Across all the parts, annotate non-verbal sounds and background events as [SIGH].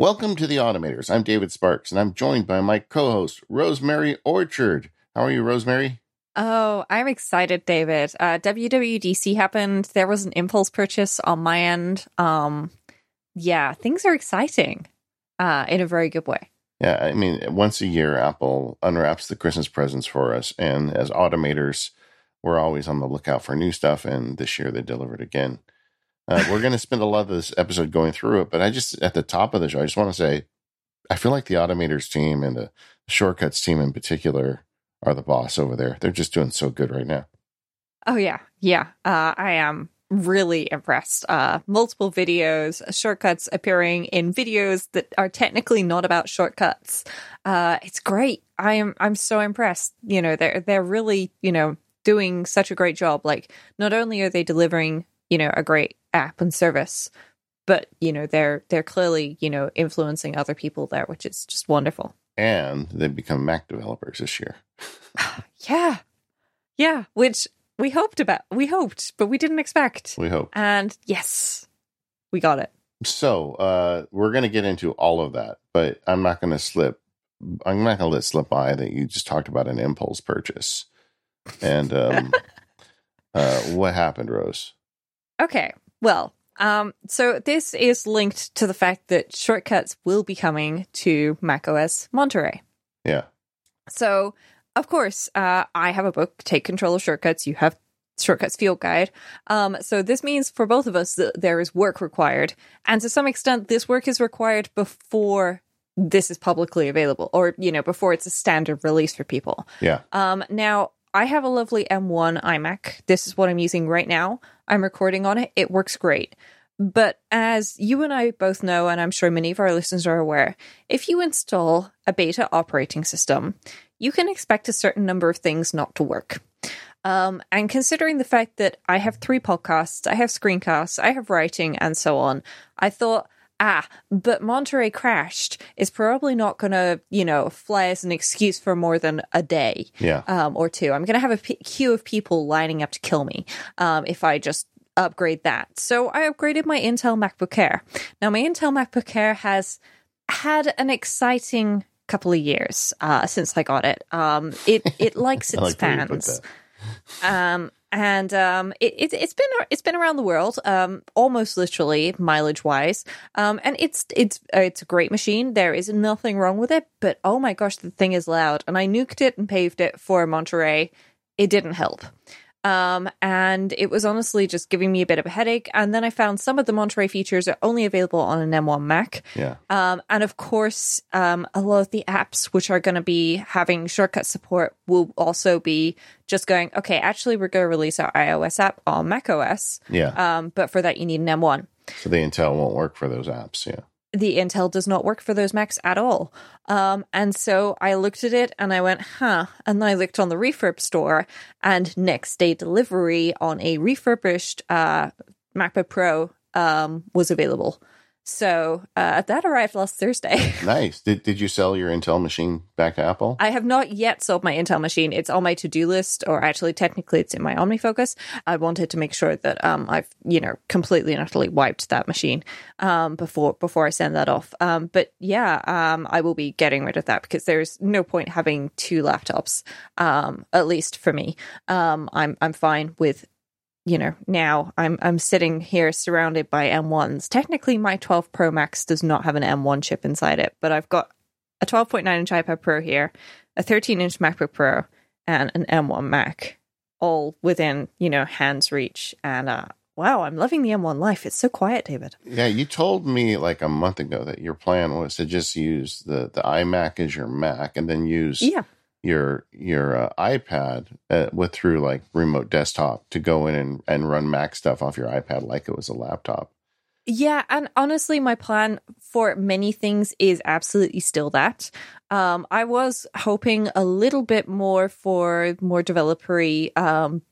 Welcome to the Automators. I'm David Sparks, and I'm joined by my co-host Rosemary Orchard. How are you, Rosemary? Oh, I'm excited, David. Uh, WWDC happened. There was an impulse purchase on my end. Um, yeah, things are exciting uh, in a very good way. Yeah, I mean, once a year, Apple unwraps the Christmas presents for us, and as automators, we're always on the lookout for new stuff. And this year, they delivered again. Uh, we're going to spend a lot of this episode going through it, but I just at the top of the show, I just want to say, I feel like the automators team and the shortcuts team in particular are the boss over there. They're just doing so good right now. Oh yeah, yeah. Uh, I am really impressed. Uh, multiple videos, shortcuts appearing in videos that are technically not about shortcuts. Uh, it's great. I am I'm so impressed. You know, they're they're really you know doing such a great job. Like, not only are they delivering you know a great app and service, but you know they're they're clearly you know influencing other people there, which is just wonderful. And they've become Mac developers this year. [SIGHS] yeah, yeah, which we hoped about. We hoped, but we didn't expect. We hope. And yes, we got it. So uh, we're going to get into all of that, but I'm not going to slip. I'm not going to let slip by that you just talked about an impulse purchase. And um, [LAUGHS] uh, what happened, Rose? Okay. Well, um, so this is linked to the fact that shortcuts will be coming to macOS Monterey. Yeah. So, of course, uh, I have a book, Take Control of Shortcuts. You have Shortcuts Field Guide. Um, so this means for both of us that there is work required. And to some extent, this work is required before this is publicly available or, you know, before it's a standard release for people. Yeah. Um, now, I have a lovely M1 iMac. This is what I'm using right now. I'm recording on it. It works great. But as you and I both know, and I'm sure many of our listeners are aware, if you install a beta operating system, you can expect a certain number of things not to work. Um, and considering the fact that I have three podcasts, I have screencasts, I have writing, and so on, I thought, ah, but Monterey crashed is probably not going to, you know, fly as an excuse for more than a day Yeah. um, or two. I'm going to have a p- queue of people lining up to kill me um, if I just upgrade that. So I upgraded my Intel MacBook Air. Now, my Intel MacBook Air has had an exciting couple of years uh, since I got it. Um, it it [LAUGHS] likes its like the way you put fans. Um, and um, it, it, it's been it's been around the world, um, almost literally mileage wise. Um, and it's it's uh, it's a great machine. There is nothing wrong with it, but oh my gosh, the thing is loud. And I nuked it and paved it for Monterey. It didn't help. Um, and it was honestly just giving me a bit of a headache. And then I found some of the Monterey features are only available on an M1 Mac. Yeah. Um, and of course, um, a lot of the apps which are going to be having shortcut support will also be just going, okay, actually, we're going to release our iOS app on macOS. Yeah. Um, but for that, you need an M1. so the Intel won't work for those apps. Yeah. The Intel does not work for those Macs at all. Um, and so I looked at it and I went, huh. And then I looked on the refurb store and next day delivery on a refurbished uh, MacBook Pro um, was available. So uh, that arrived last Thursday. [LAUGHS] Nice. Did Did you sell your Intel machine back to Apple? I have not yet sold my Intel machine. It's on my to do list, or actually, technically, it's in my OmniFocus. I wanted to make sure that um, I've you know completely and utterly wiped that machine um, before before I send that off. Um, but yeah, um, I will be getting rid of that because there's no point having two laptops. Um, at least for me, um, I'm I'm fine with you know, now I'm I'm sitting here surrounded by M1s. Technically, my 12 Pro Max does not have an M1 chip inside it, but I've got a 12.9 inch iPad Pro here, a 13 inch MacBook Pro, and an M1 Mac, all within you know hands reach. And uh, wow, I'm loving the M1 life. It's so quiet, David. Yeah, you told me like a month ago that your plan was to just use the the iMac as your Mac, and then use Yeah, your your uh, iPad uh, with through like remote desktop to go in and, and run Mac stuff off your iPad like it was a laptop. Yeah, and honestly, my plan for many things is absolutely still that. Um, I was hoping a little bit more for more developery, um,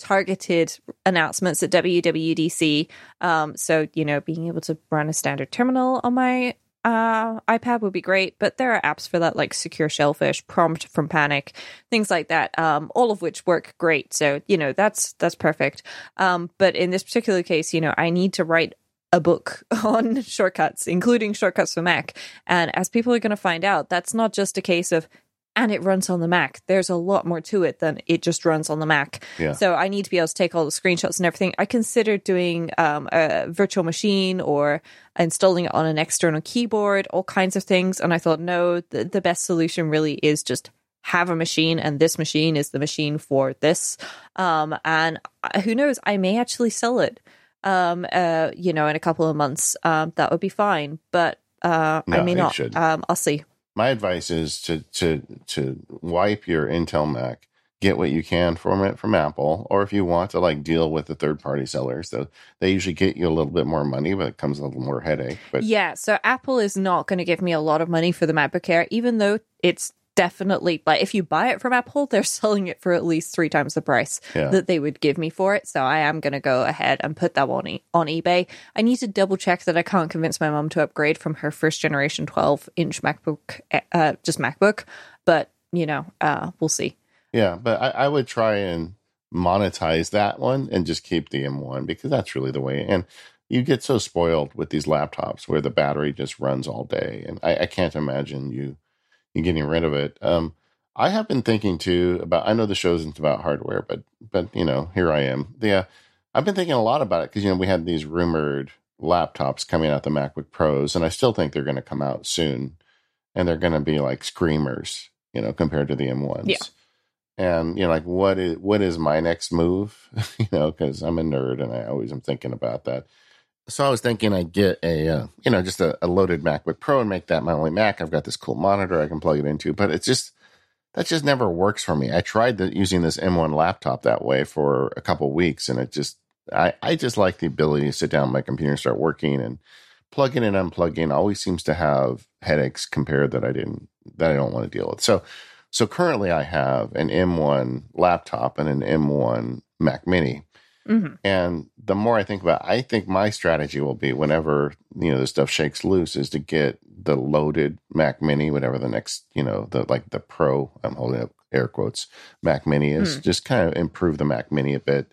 targeted announcements at WWDC. Um, so you know, being able to run a standard terminal on my uh, iPad would be great, but there are apps for that like Secure Shellfish, Prompt from Panic, things like that. Um, all of which work great. So you know, that's that's perfect. Um, but in this particular case, you know, I need to write a book [LAUGHS] on shortcuts, including shortcuts for Mac. And as people are going to find out, that's not just a case of and it runs on the Mac. There's a lot more to it than it just runs on the Mac. Yeah. So I need to be able to take all the screenshots and everything. I considered doing um, a virtual machine or installing it on an external keyboard, all kinds of things. And I thought, no, the, the best solution really is just have a machine, and this machine is the machine for this. Um, and uh, who knows, I may actually sell it. Um, uh, you know, in a couple of months, um, that would be fine. But uh, I may not. Um, I'll see. My advice is to to to wipe your Intel Mac, get what you can from it from Apple, or if you want to like deal with the third party sellers, though they usually get you a little bit more money, but it comes with a little more headache. But Yeah, so Apple is not going to give me a lot of money for the MacBook Air, even though it's definitely like if you buy it from Apple, they're [LAUGHS] selling it for at least three times the price Yeah. that they would give me for it. So I am going to go ahead and put that one e- on eBay. I need to double check that I can't convince my mom to upgrade from her first generation 12 inch MacBook, uh, just MacBook, but you know, uh, we'll see. Yeah, but I, I would try and monetize that one and just keep the M1 because that's really the way. And you get so spoiled with these laptops where the battery just runs all day, and I, I can't imagine you you getting rid of it. Um, I have been thinking too about. I know the show isn't about hardware, but but you know, here I am. Yeah, I've been thinking a lot about it because you know we had these rumored laptops coming out the MacBook Pros, and I still think they're going to come out soon, and they're going to be like screamers, you know, compared to the M1s. Yeah. And you know, like what is what is my next move? [LAUGHS] you know, because I'm a nerd and I always am thinking about that. So I was thinking I'd get a uh, you know just a, a loaded MacBook Pro and make that my only Mac. I've got this cool monitor I can plug it into, but it's just that just never works for me. I tried the, using this M1 laptop that way for a couple weeks, and it just I I just like the ability to sit down my computer and start working and plugging and unplugging always seems to have headaches compared that I didn't that I don't want to deal with. So so currently I have an M1 laptop and an M1 Mac Mini. Hmm And the more I think about it, I think my strategy will be whenever, you know, this stuff shakes loose is to get the loaded Mac Mini, whatever the next, you know, the like the Pro, I'm holding up air quotes, Mac Mini is, Hmm. just kind of improve the Mac Mini a bit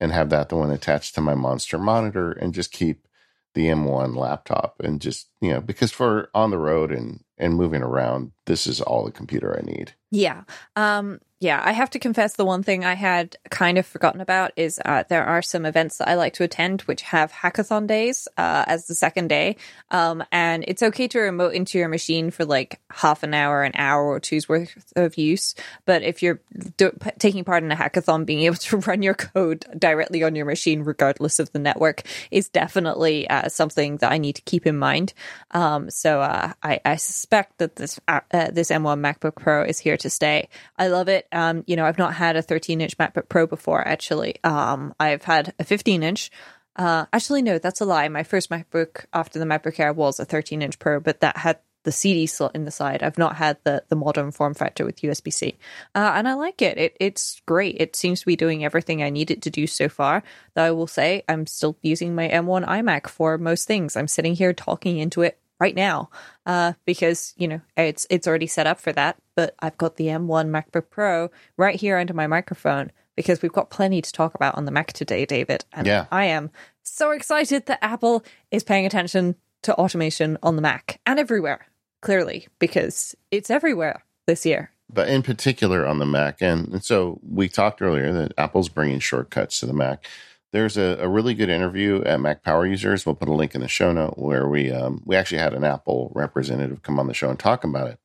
and have that the one attached to my monster monitor and just keep the M1 laptop and just, you know, because for on the road and and moving around, this is all the computer I need. Yeah. Um yeah, I have to confess the one thing I had kind of forgotten about is uh, there are some events that I like to attend which have hackathon days uh, as the second day. Um, and it's okay to remote into your machine for like half an hour, an hour or two's worth of use. But if you're do- p- taking part in a hackathon, being able [LAUGHS] to run your code directly on your machine, regardless of the network, is definitely uh, something that I need to keep in mind. Um, so uh, I, I suspect that this uh, uh, this M1 MacBook Pro is here to stay. I love it. Um, you know, I've not had a 13 inch MacBook Pro before. Actually, um, I've had a 15 inch. Uh, actually, no, that's a lie. My first MacBook after the MacBook Air was a 13 inch Pro, but that had the CD slot in the side. I've not had the the modern form factor with USB C, uh, and I like it. It it's great. It seems to be doing everything I need it to do so far. Though I will say, I'm still using my M1 iMac for most things. I'm sitting here talking into it right now uh, because you know it's it's already set up for that. But I've got the M1 MacBook Pro right here under my microphone because we've got plenty to talk about on the Mac today, David. And Yeah. I am so excited that Apple is paying attention to automation on the Mac and everywhere. Clearly, because it's everywhere this year. but in particular on the Mac. And, and so we talked earlier that Apple's bringing shortcuts to the Mac. There's a, a really good interview at Mac Power Users. We'll put a link in the show note where we um, we actually had an Apple representative come on the show and talk about it.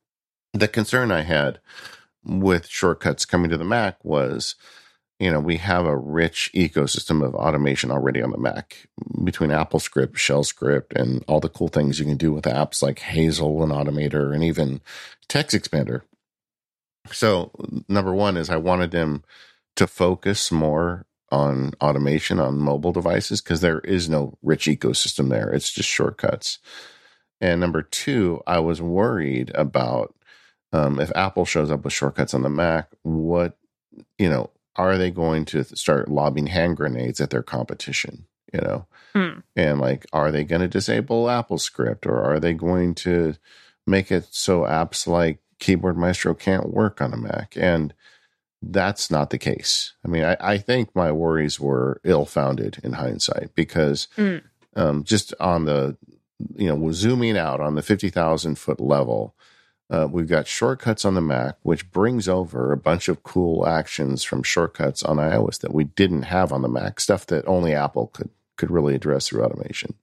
The concern I had with shortcuts coming to the Mac was, you know, we have a rich ecosystem of automation already on the Mac between AppleScript, Shell Script, and all the cool things you can do with apps like Hazel and Automator and even Text Expander. So, number one is I wanted them to focus more on automation on mobile devices because there is no rich ecosystem there. It's just shortcuts. And number two, I was worried about um, if Apple shows up with shortcuts on the Mac, what, you know, are they going to start lobbing hand grenades at their competition? You know, Hmm. and like, are they going to disable Apple script or are they going to make it so apps like Keyboard Maestro can't work on a Mac? And that's not the case. I mean, I, I think my worries were ill founded in hindsight because Mm. um, just on the you know zooming out on the fifty thousand foot level. Uh, we've got shortcuts on the Mac, which brings over a bunch of cool actions from shortcuts on iOS that we didn't have on the Mac, stuff that only Apple could could really address through automation.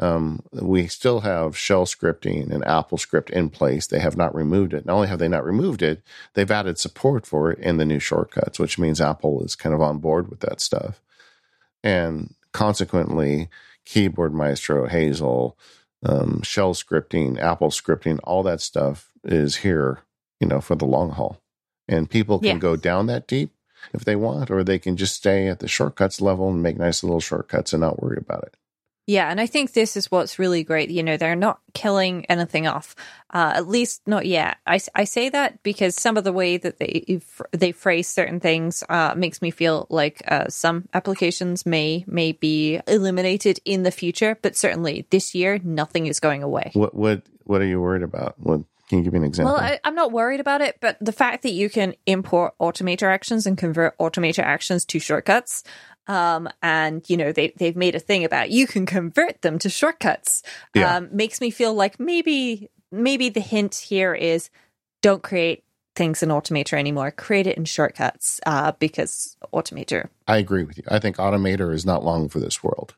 Um, we still have shell scripting and Apple script in place. They have not removed it. Not only have they not removed it, they've added support for it in the new shortcuts, which means Apple is kind of on board with that stuff. And consequently, Keyboard Maestro, Hazel, um, shell scripting, Apple scripting, all that stuff is here, you know, for the long haul. And people can yeah. go down that deep if they want, or they can just stay at the shortcuts level and make nice little shortcuts and not worry about it. Yeah, and I think this is what's really great. You know, they're not killing anything off, uh, at least not yet. I, I say that because some of the way that they they phrase certain things uh, makes me feel like uh, some applications may may be eliminated in the future, but certainly this year, nothing is going away. What what what are you worried about? What can you give me an example? Well, I, am not worried about it, but the fact that you can import automator actions and convert automator actions to shortcuts, um, and you know they they've made a thing about you can convert them to shortcuts. Yeah. Um, makes me feel like maybe maybe the hint here is don't create things in Automator anymore. Create it in shortcuts uh, because Automator. I agree with you. I think Automator is not long for this world.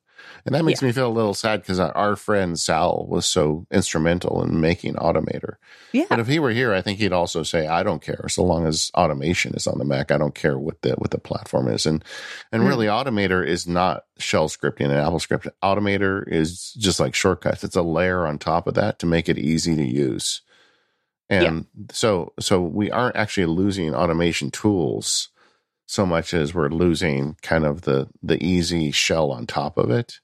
And that makes yeah. me feel a little sad because our friend Sal was so instrumental in making Automator. Yeah. But if he were here, I think he'd also say, "I don't care so long as automation is on the Mac. I don't care what the what the platform is." And and mm. really, Automator is not shell scripting and Apple script. Automator is just like shortcuts. It's a layer on top of that to make it easy to use. And yeah. so so we aren't actually losing automation tools so much as we're losing kind of the the easy shell on top of it.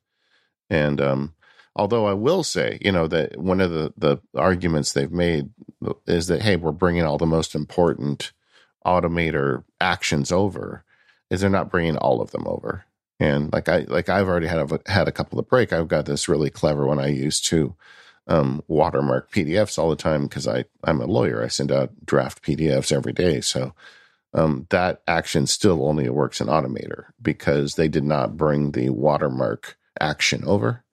And um, although I will say, you know, that one of the the arguments they've made is that hey, we're bringing all the most important automator actions over, is they're not bringing all of them over. And like I like I've already had a, had a couple of break. I've got this really clever one I use to um, watermark PDFs all the time because I I'm a lawyer. I send out draft PDFs every day, so um, that action still only works in Automator because they did not bring the watermark action over.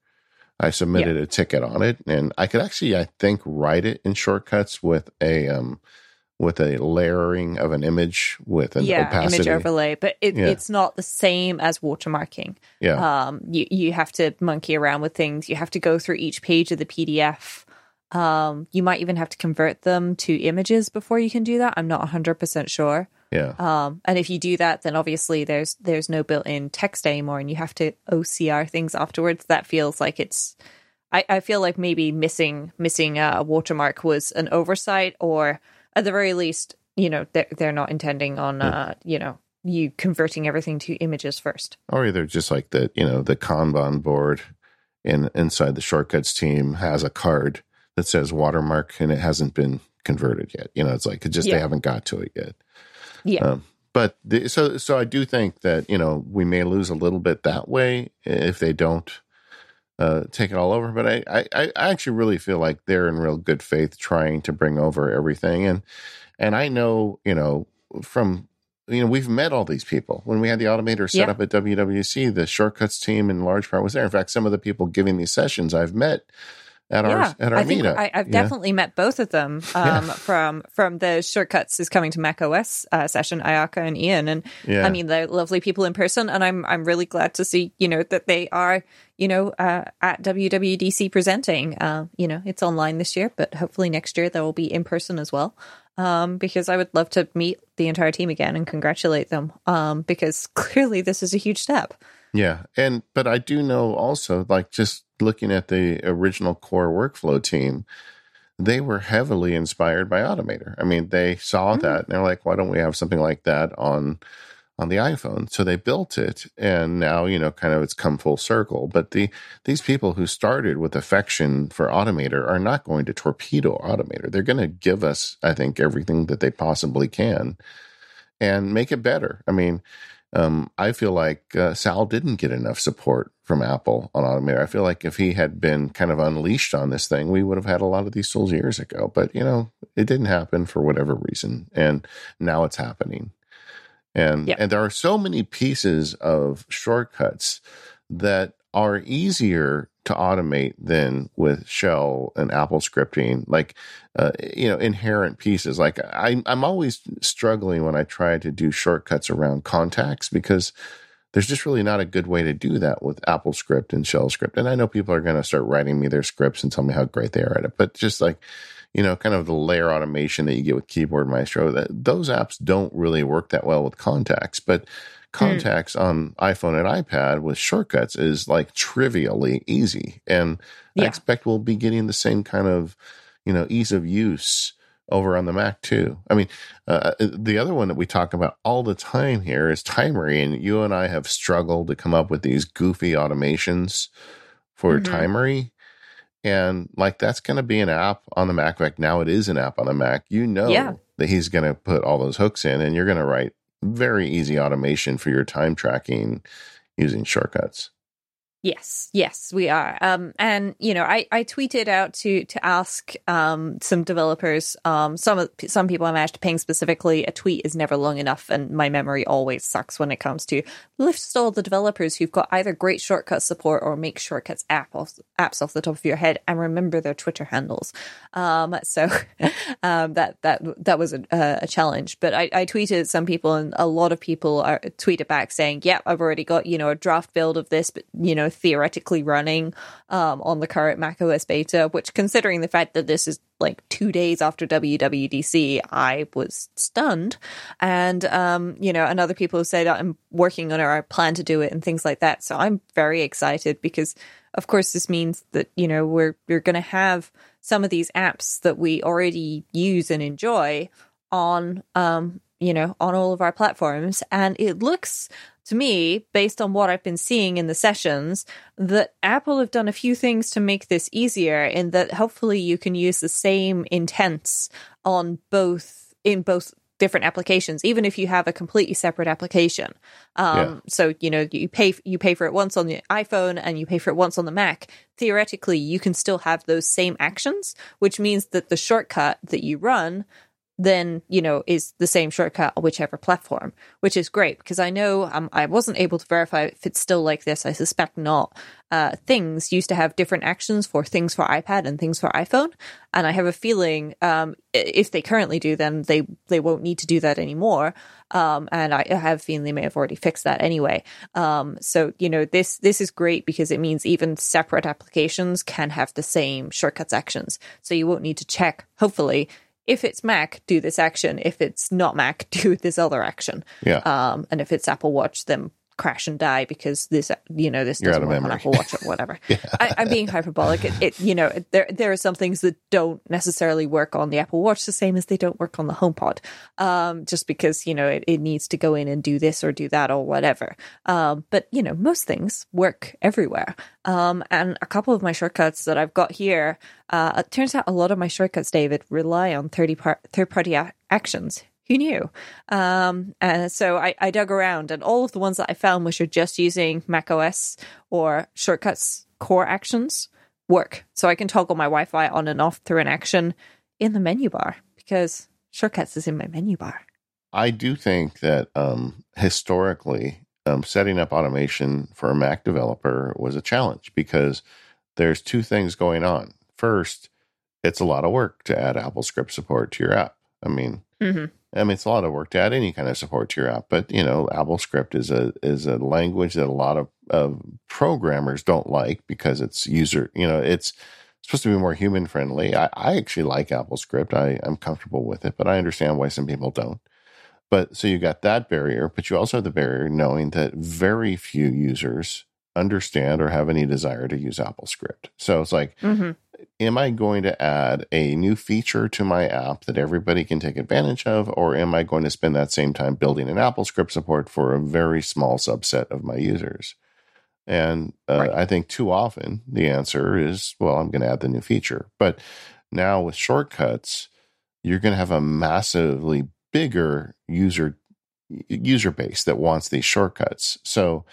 I submitted yeah. a ticket on it, and I could actually, I think, write it in shortcuts with a um, with a layering of an image with an yeah, opacity. image overlay, but it, yeah. it's not the same as watermarking. Yeah, um, you you have to monkey around with things. You have to go through each page of the PDF. Um, you might even have to convert them to images before you can do that. I'm not 100 percent sure. Yeah. Um, and if you do that, then obviously there's there's no built-in text anymore, and you have to OCR things afterwards. That feels like it's. I, I feel like maybe missing missing a watermark was an oversight, or at the very least, you know, they're they're not intending on, uh, you know, you converting everything to images first. Or either just like the you know the Kanban board in inside the shortcuts team has a card that says watermark and it hasn't been converted yet. You know, it's like it just yeah. they haven't got to it yet. Yeah. Um, but the, so so I do think that you know we may lose a little bit that way if they don't uh, take it all over. But I, I I actually really feel like they're in real good faith trying to bring over everything and and I know you know from you know we've met all these people when we had the automator set yeah. up at WWDC The shortcuts team in large part was there. In fact, some of the people giving these sessions I've met at yeah, our at our I think meetup. I, have yeah. definitely met both of them [LAUGHS] um, yeah. from from the shortcuts is coming to Mac OS uh, session, Ayaka and Ian, and I mean they're lovely people in person, and I'm I'm really glad to see you know that they are you know uh, at WWDC presenting. Uh, you know it's online this year, but hopefully next year they will be in person as well. Um, because I would love to meet the entire team again and congratulate them. Um, because clearly this is a huge step. Yeah. And, but I do know also, like, just looking at the original core workflow team, they were heavily inspired by Automator. I mean, they saw mm-hmm. that and they're like, why don't we have something like that on on the iPhone? So they built it, and now you know, kind of, it's come full circle. But the these people who started with affection for Automator are not going to torpedo Automator. They're going to give us, I think, everything that they possibly can and make it better. I mean, um, I feel like uh, Sal didn't get enough support from Apple on Automator. I feel like if he had been kind of unleashed on this thing, we would have had a lot of these tools years ago. But you know, it didn't happen for whatever reason, and now it's happening. And yep. and there are so many pieces of shortcuts that are easier to automate than with shell and apple scripting like uh, you know inherent pieces like I, i'm always struggling when i try to do shortcuts around contacts because there's just really not a good way to do that with apple script and shell script and i know people are going to start writing me their scripts and tell me how great they are at it but just like you know kind of the layer automation that you get with keyboard maestro that those apps don't really work that well with contacts but contacts mm. on iPhone and iPad with shortcuts is like trivially easy. And yeah. I expect we'll be getting the same kind of, you know, ease of use over on the Mac too. I mean, uh, uh the other one that we talk about all the time here is Timery, and you and I have struggled to come up with these goofy automations for mm-hmm. Timery. And like that's going to be an app on the Mac. Like now it is an app on the Mac. You know yeah. that he's going to put all those hooks in, and you're going to write very easy automation for your time tracking using shortcuts. Yes, yes, we are. Um, and you know, I, I tweeted out to to ask um, some developers. Um, some some people I managed to ping specifically. A tweet is never long enough, and my memory always sucks when it comes to list all the developers who've got either great shortcut support or make shortcuts app off, apps off the top of your head, and remember their Twitter handles. Um, so [LAUGHS] um, that that that was a, a challenge. But I, I tweeted some people, and a lot of people are tweeted back saying, "Yeah, I've already got you know a draft build of this, but you know." Theoretically running um, on the current macOS beta, which, considering the fact that this is like two days after WWDC, I was stunned. And, um, you know, and other people say that I'm working on it or I plan to do it and things like that. So I'm very excited because, of course, this means that, you know, we're, we're going to have some of these apps that we already use and enjoy on um you know on all of our platforms. And it looks to me, based on what I've been seeing in the sessions, that Apple have done a few things to make this easier in that hopefully you can use the same intents on both in both different applications even if you have a completely separate application. Um, yeah. so you know you pay you pay for it once on the iphone and you pay for it once on the mac. Theoretically you can still have those same actions which means that the shortcut that you run then you know is the same shortcut on whichever platform which is great because i know um, i wasn't able to verify if it's still like this i suspect not uh, things used to have different actions for things for ipad and things for iphone and i have a feeling um, if they currently do then they they won't need to do that anymore um, and I have a feeling they may have already fixed that anyway. Um, so you know this this is great because it means even separate applications can have the same shortcuts actions. So you won't need to check. Hopefully, if it's Mac, do this action. If it's not Mac, [LAUGHS] do this other action. Yeah. Um, and if it's Apple Watch, then crash and die because this, you know, this doesn't work on Apple Watch or whatever. [LAUGHS] yeah. I, am being hyperbolic. It, it, you know, there there are some things that don't necessarily work on the Apple Watch the same as they don't work on the HomePod, um, just because you know it, it needs to go in and do this or do that or whatever. Um, but you know, most things work everywhere. Um, and a couple of my shortcuts that I've got here, uh, it turns out a lot of my shortcuts, David, rely on 30 par- third party actions who knew? Um, and so I, I, dug around, and all of the ones that I found, which are just using Mac OS or shortcuts core actions, work. So I can toggle my Wi Fi on and off through an action in the menu bar because shortcuts is in my menu bar. I do think that um, historically, um, setting up automation for a Mac developer was a challenge because there's two things going on. First, it's a lot of work to add Apple Script support to your app. I mean, mm-hmm. I mean, it's a lot of work to add any kind of support to your app, but you know, Apple Script is a is a language that a lot of, of programmers don't like because it's user, you know, it's supposed to be more human friendly. I, I actually like Apple Script. I, I'm comfortable with it, but I understand why some people don't. But so you got that barrier, but you also have the barrier knowing that very few users understand or have any desire to use Apple Script. So it's like, mm-hmm am I going to add a new feature to my app that everybody can take advantage of, or am I going to spend that same time building an Apple script support for a very small subset of my users? And uh, right. I think too often the answer is, well, I'm going to add the new feature. But now with shortcuts, you're going to have a massively bigger user user base that wants these shortcuts. So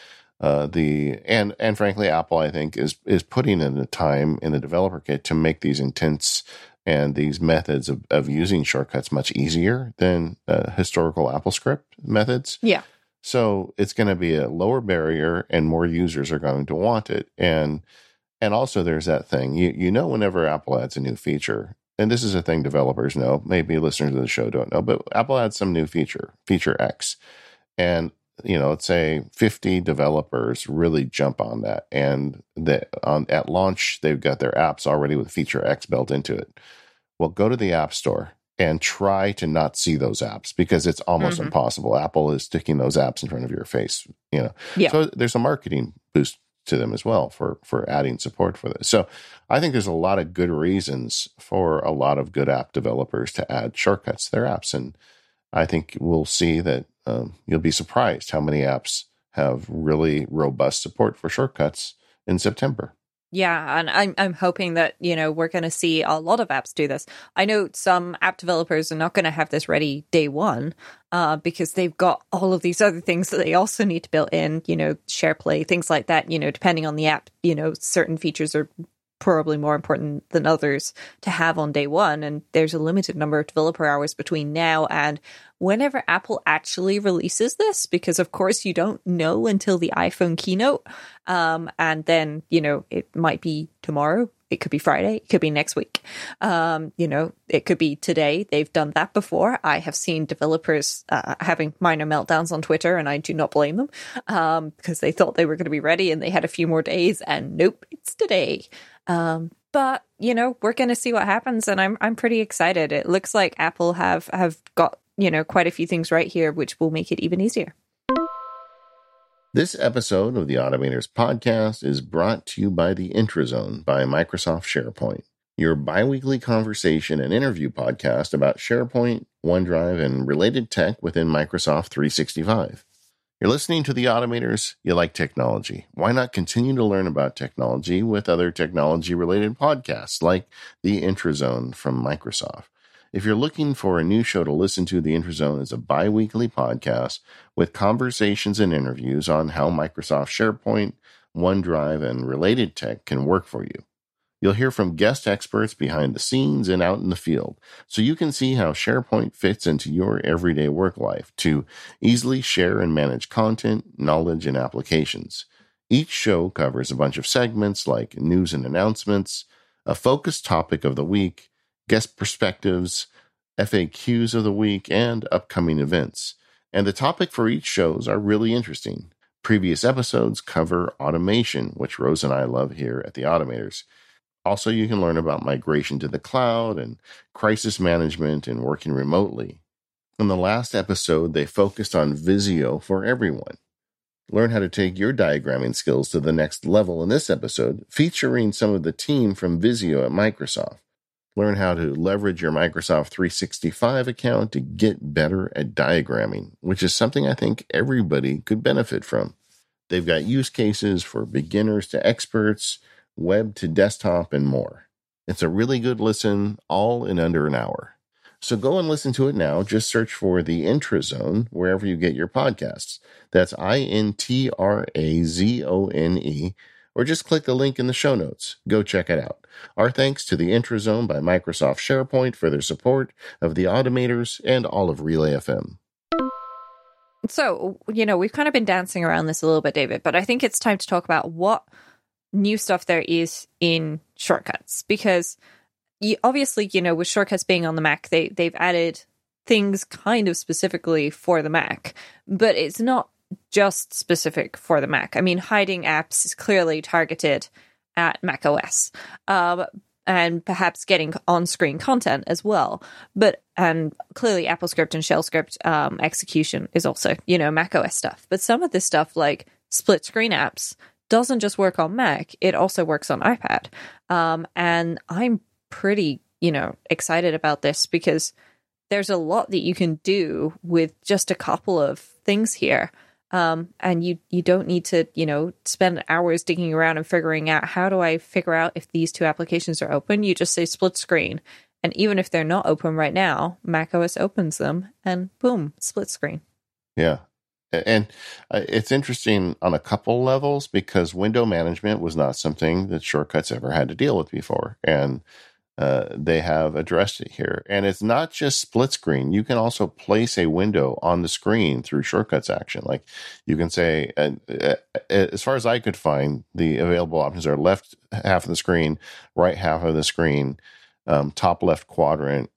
uh, the and and frankly, Apple I think is is putting in the time in the developer kit to make these intents and these methods of, of using shortcuts much easier than uh, historical AppleScript methods. Yeah. So it's going to be a lower barrier and more users are going to want it. And and also there's that thing. You you know whenever Apple adds a new feature, and this is a thing developers know, maybe listeners to the show don't know, but Apple adds some new feature, feature X. And you know, let's say 50 developers really jump on that and that on at launch they've got their apps already with feature X built into it. Well, go to the App Store and try to not see those apps because it's almost mm-hmm. impossible. Apple is sticking those apps in front of your face, you know. Yeah. So there's a marketing boost to them as well for for adding support for this. So I think there's a lot of good reasons for a lot of good app developers to add shortcuts to their apps, and I think we'll see that um, you'll be surprised how many apps have really robust support for shortcuts in September. Yeah, and I'm I'm hoping that you know we're going to see a lot of apps do this. I know some app developers are not going to have this ready day one, uh, because they've got all of these other things that they also need to build in. You know, SharePlay, things like that. You know, depending on the app, you know, certain features are probably more important than others to have on day one. And there's a limited number of developer hours between now and whenever Apple actually releases this, because of course you don't know until the iPhone keynote. Um, and then, you know, it might be tomorrow. It could be Friday. It could be next week. Um, you know, it could be today. They've done that before. I have seen developers uh, having minor meltdowns on Twitter, and I do not blame them um, because they thought they were going to be ready and they had a few more days, and nope, it's today. Um, but you know, we're going to see what happens, and I'm I'm pretty excited. It looks like Apple have have got you know quite a few things right here, which will make it even easier. This episode of the Automators podcast is brought to you by the Intrazone by Microsoft SharePoint, your biweekly conversation and interview podcast about SharePoint, OneDrive, and related tech within Microsoft 365. You're listening to the Automators. You like technology. Why not continue to learn about technology with other technology related podcasts like the Intrazone from Microsoft? If you're looking for a new show to listen to, the Intrazone is a bi weekly podcast with conversations and interviews on how Microsoft SharePoint, OneDrive, and related tech can work for you. You'll hear from guest experts behind the scenes and out in the field, so you can see how SharePoint fits into your everyday work life to easily share and manage content, knowledge, and applications. Each show covers a bunch of segments like news and announcements, a focused topic of the week, guest perspectives, FAQs of the week, and upcoming events. And the topic for each shows are really interesting. Previous episodes cover automation, which Rose and I love here at the Automators. Also, you can learn about migration to the cloud and crisis management and working remotely. In the last episode, they focused on Visio for everyone. Learn how to take your diagramming skills to the next level in this episode, featuring some of the team from Visio at Microsoft. Learn how to leverage your Microsoft 365 account to get better at diagramming, which is something I think everybody could benefit from. They've got use cases for beginners to experts web to desktop, and more. It's a really good listen, all in under an hour. So go and listen to it now. Just search for the Intrazone wherever you get your podcasts. That's I N T R A Z O N E, or just click the link in the show notes. Go check it out. Our thanks to the Intrazone by Microsoft SharePoint for their support of the Automators and all of Relay FM. So, you know, we've kind of been dancing around this a little bit, David, but I think it's time to talk about what new stuff there is in shortcuts because you, obviously you know with shortcuts being on the mac they they've added things kind of specifically for the mac but it's not just specific for the mac i mean hiding apps is clearly targeted at mac os um, and perhaps getting on-screen content as well but and clearly AppleScript and shell script um, execution is also you know mac os stuff but some of this stuff like split screen apps doesn't just work on Mac, it also works on iPad. Um, and I'm pretty, you know, excited about this because there's a lot that you can do with just a couple of things here. Um, and you you don't need to you know spend hours digging around and figuring out how do I figure out if these two applications are open. You just say split screen, and even if they're not open right now, macOS opens them, and boom, split screen. Yeah, and uh, it's interesting on a couple levels because window management was not something that shortcuts ever had to deal with before. And uh, they have addressed it here. And it's not just split screen. You can also place a window on the screen through shortcuts action. Like you can say, uh, uh, as far as I could find, the available options are left half of the screen, right half of the screen, um, top left quadrant,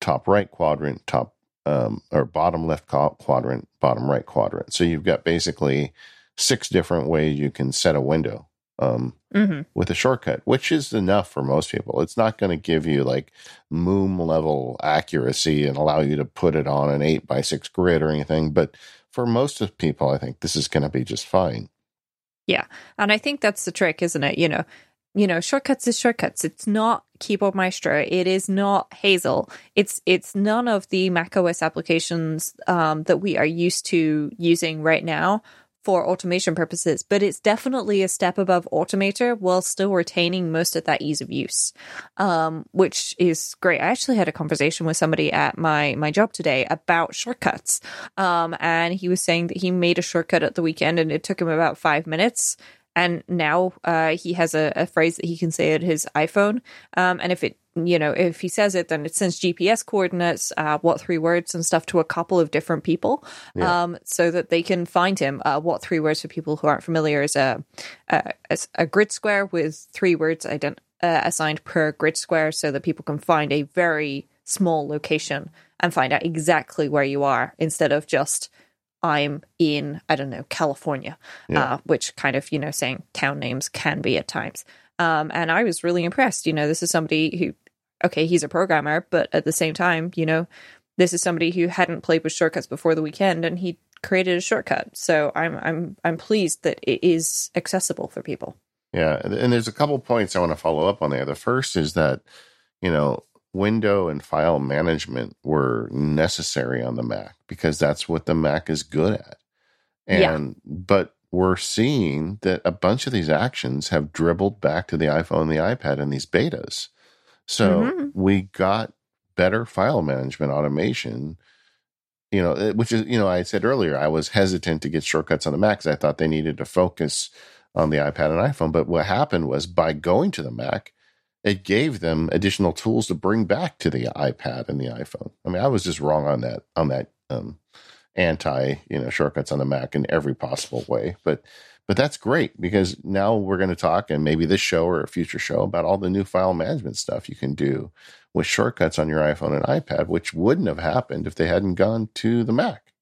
top right quadrant, top um, or bottom left quadrant, bottom right quadrant. So you've got basically six different ways you can set a window um, mm-hmm. with a shortcut, which is enough for most people. It's not going to give you like moom level accuracy and allow you to put it on an eight by six grid or anything. But for most of people, I think this is going to be just fine. Yeah. And I think that's the trick, isn't it? You know, you know, shortcuts is shortcuts. It's not Keyboard Maestro. It is not Hazel. It's it's none of the macOS applications um, that we are used to using right now for automation purposes, but it's definitely a step above Automator while still retaining most of that ease of use, um, which is great. I actually had a conversation with somebody at my my job today about shortcuts, um, and he was saying that he made a shortcut at the weekend and it took him about five minutes. And now uh, he has a, a, phrase that he can say at his iPhone, um, and if it you know, if he says it, then it sends GPS coordinates, uh, what three words and stuff to a couple of different people, yeah. um, so that they can find him. Uh, what three words for people who aren't familiar is a a, a grid square with three words ident- uh, assigned per grid square, so that people can find a very small location and find out exactly where you are instead of just I'm in I don't know California, yeah. uh, which kind of you know saying town names can be at times. Um, and I was really impressed. You know, this is somebody who okay, he's a programmer, but at the same time, you know, this is somebody who hadn't played with shortcuts before the weekend and he created a shortcut. So I'm I'm I'm pleased that it is accessible for people. Yeah, and there's a couple points I want to follow up on there. The first is that, you know, window and file management were necessary on the Mac because that's what the Mac is good at. And yeah. but we're seeing that a bunch of these actions have dribbled back to the iPhone and the iPad in these betas. So mm-hmm. we got better file management automation. You know, eh, which is you know I said earlier I was hesitant to get shortcuts on the Mac because I thought they needed to focus on the iPad and iPhone. But what happened was by going to the Mac, it gave them additional tools to bring back to the iPad and the iPhone. I mean, I was just wrong on that on that um, anti you know shortcuts on the Mac in every possible way, but but that's great because now we're going to talk and maybe this show or a future show about all the new file management stuff you can do with shortcuts on your iPhone and iPad, which wouldn't have happened if they hadn't gone to the Mac.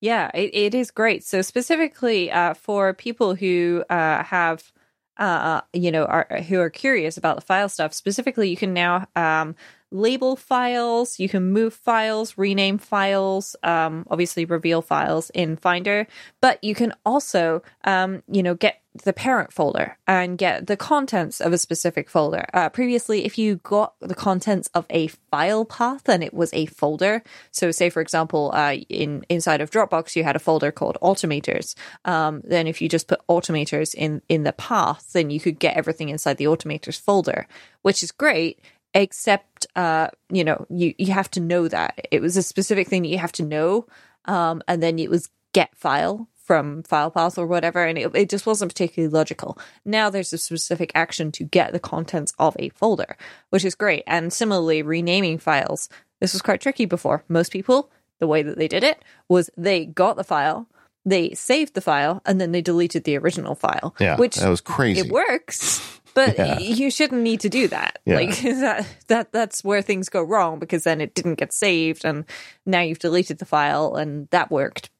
Yeah, it, it is great. So specifically uh, for people who uh, have uh, you know, are, who are curious about the file stuff. Specifically, you can now um, label files, you can move files, rename files, um, obviously reveal files in Finder, but you can also, um, you know, get the parent folder and get the contents of a specific folder. Uh, previously, if you got the contents of a file path and it was a folder, so say for example, uh, in inside of Dropbox you had a folder called automators. Um, then if you just put automators in in the path, then you could get everything inside the automators folder, which is great except uh, you know you you have to know that. It was a specific thing that you have to know um, and then it was get file from file path or whatever and it, it just wasn't particularly logical. Now there's a specific action to get the contents of a folder which is great. And similarly renaming files. This was quite tricky before. Most people the way that they did it was they got the file they saved the file and then they deleted the original file yeah which that was crazy. it works but yeah. you shouldn't need to do that. Yeah. Like [LAUGHS] that that that's where things go wrong because then it didn't get saved and now you've deleted the file and that worked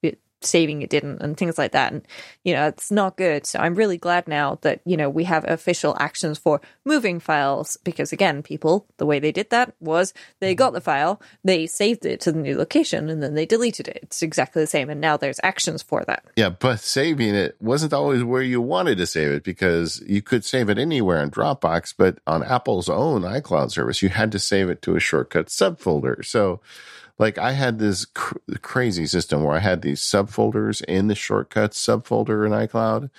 saving it didn't and things like that. And you know it's not good. So i'm really glad now that you know we have official actions for moving files because again people the way they did that was they mm-hmm. got the file they saved it to the new location and then they deleted it. It's exactly the same and now there's actions for that. Yeah but saving it wasn't always where you wanted to save it because you could save it anywhere in dropbox but on apple's own icloud service you had to save it to a shortcut subfolder. So like I had this cr- crazy system where I had these subfolders in the shortcuts subfolder in iCloud.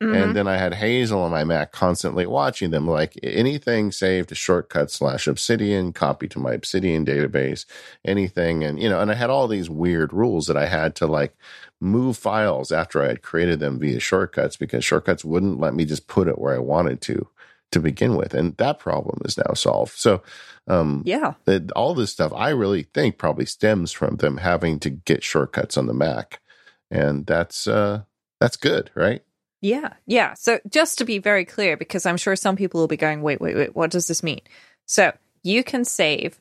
Mm-hmm. And then I had Hazel on my Mac constantly watching them. Like anything saved to shortcut slash Obsidian, copy to my Obsidian database, anything. And, you know, and I had all these weird rules that I had to like move files after I had created them via shortcuts because shortcuts wouldn't let me just put it where I wanted to to begin with, and that problem is now solved. So, um, Yeah. it- all this stuff I really think probably stems from them having to get shortcuts on the Mac, and that's uh, that's good, right? Yeah, yeah. So just to be very clear, because I'm sure some people will be going, wait, wait, wait, what does this mean? So you can save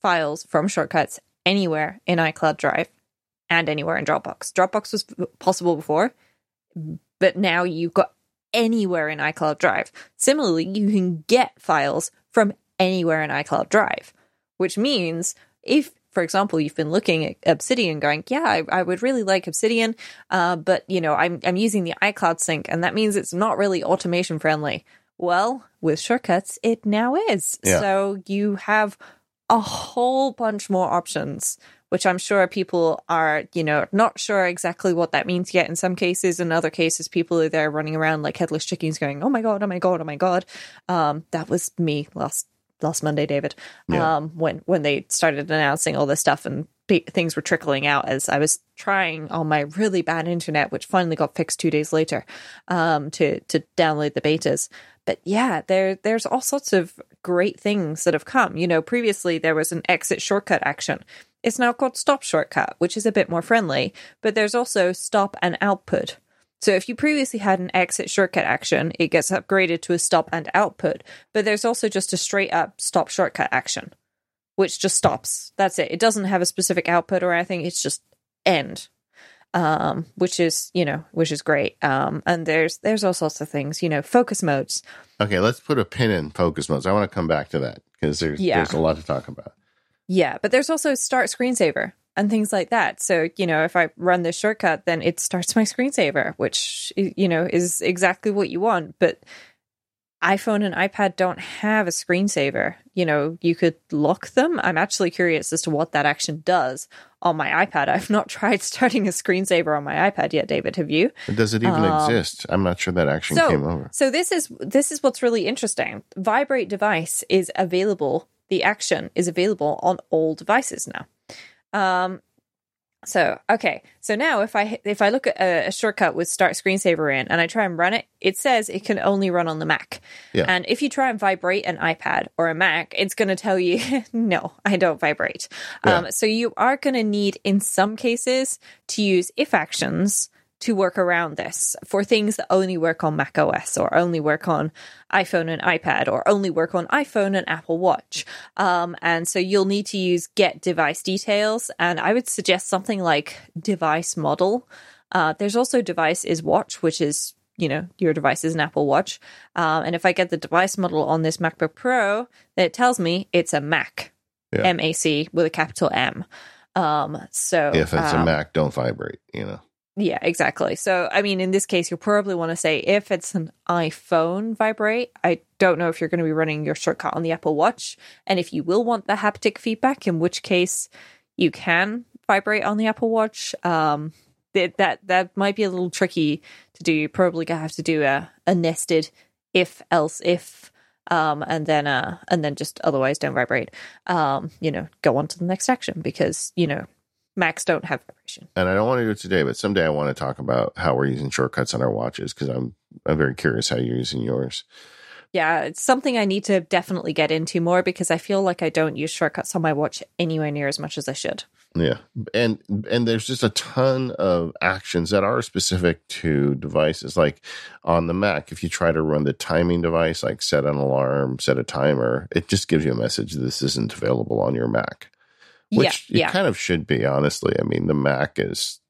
files from shortcuts anywhere in iCloud Drive and anywhere in Dropbox. Dropbox was possible before, but now you've got anywhere in iCloud Drive. Similarly, you can get files from anywhere in iCloud Drive, which means if, for example, you've been looking at Obsidian going, yeah, I, I would really like Obsidian, uh, but you know, I'm I'm using the iCloud sync, and that means it's not really automation friendly. Well, with shortcuts, it now is. Yeah. So you have a whole bunch more options, which I'm sure people are, you know, not sure exactly what that means yet in some cases. In other cases, people are there running around like headless chickens going, Oh my god, oh my god, oh my god. Um, that was me last last Monday, David. Yeah. Um, when when they started announcing all this stuff and pe- things were trickling out as I was trying on my really bad internet, which finally got fixed two days later, um, to to download the betas. But yeah, there there's all sorts of great things that have come. You know, previously there was an exit shortcut action. It's now called stop shortcut, which is a bit more friendly. But there's also stop and output. So if you previously had an exit shortcut action, it gets upgraded to a stop and output. But there's also just a straight up stop shortcut action, which just stops. That's it. It doesn't have a specific output or anything. It's just end. Um, which is, you know, which is great. Um, and there's there's all sorts of things, you know, focus modes. Okay, let's put a pin in focus modes. I want to come back to that because there's Yeah. there's a lot to talk about. Yeah, but there's also start screensaver and things like that. So, you know, if I run this shortcut, then it starts my screensaver, which, you know, is exactly what you want. But iPhone and iPad don't have a screensaver. You know, you could lock them. I'm actually curious as to what that action does on my iPad. [LAUGHS] I've not tried starting a screensaver on my iPad yet, David. Have you? But does it even Um, exist? I'm not sure that action so, came over. So this is this is what's really interesting. Vibrate device is available. The action is available on all devices now. Um, so okay, so now if I if I look at a, a shortcut with Start Screensaver in and I try and run it, it says it can only run on the Mac. Yeah. And if you try and vibrate an iPad or a Mac, it's going to tell you [LAUGHS] no, I don't vibrate. Yeah. Um, so you are going to need, in some cases, to use if actions to work around this for things that only work on Mac OS or only work on iPhone and iPad or only work on iPhone and Apple Watch. Um, and so you'll need to use get device details. And I would suggest something like device model. Uh, there's also device is watch, which is you know your device is an Apple Watch. Um, and if I get the device model on this MacBook Pro, then it tells me it's a Mac, Yeah. M A C with a capital M. Um, so If it's a um, Mac, don't vibrate. You know. Yeah, exactly. So, I mean, in this case, you'll probably want to say if it's an iPhone vibrate. I don't know if you're going to be running your shortcut on the Apple Watch, and if you will want the haptic feedback, in which case you can vibrate on the Apple Watch. Um, that that that might be a little tricky to do. You're probably gonna have to do a, a nested if else if. Um, and then, uh, and then just otherwise don't vibrate. Um, you know, go on to the next action because you know Macs don't have vibration. And I don't want to do it today, but someday I want to talk about how we're using shortcuts on our watches because I'm I'm very curious how you're using yours. Yeah, it's something I need to definitely get into more because I feel like I don't use shortcuts on my watch anywhere near as much as I should. Yeah, and and there's just a ton of actions that are specific to devices. Like on the Mac, if you try to run the timing device, like set an alarm, set a timer, it just gives you a message this isn't available on your Mac. Which yeah, it yeah. kind of should be, honestly. I mean, the Mac is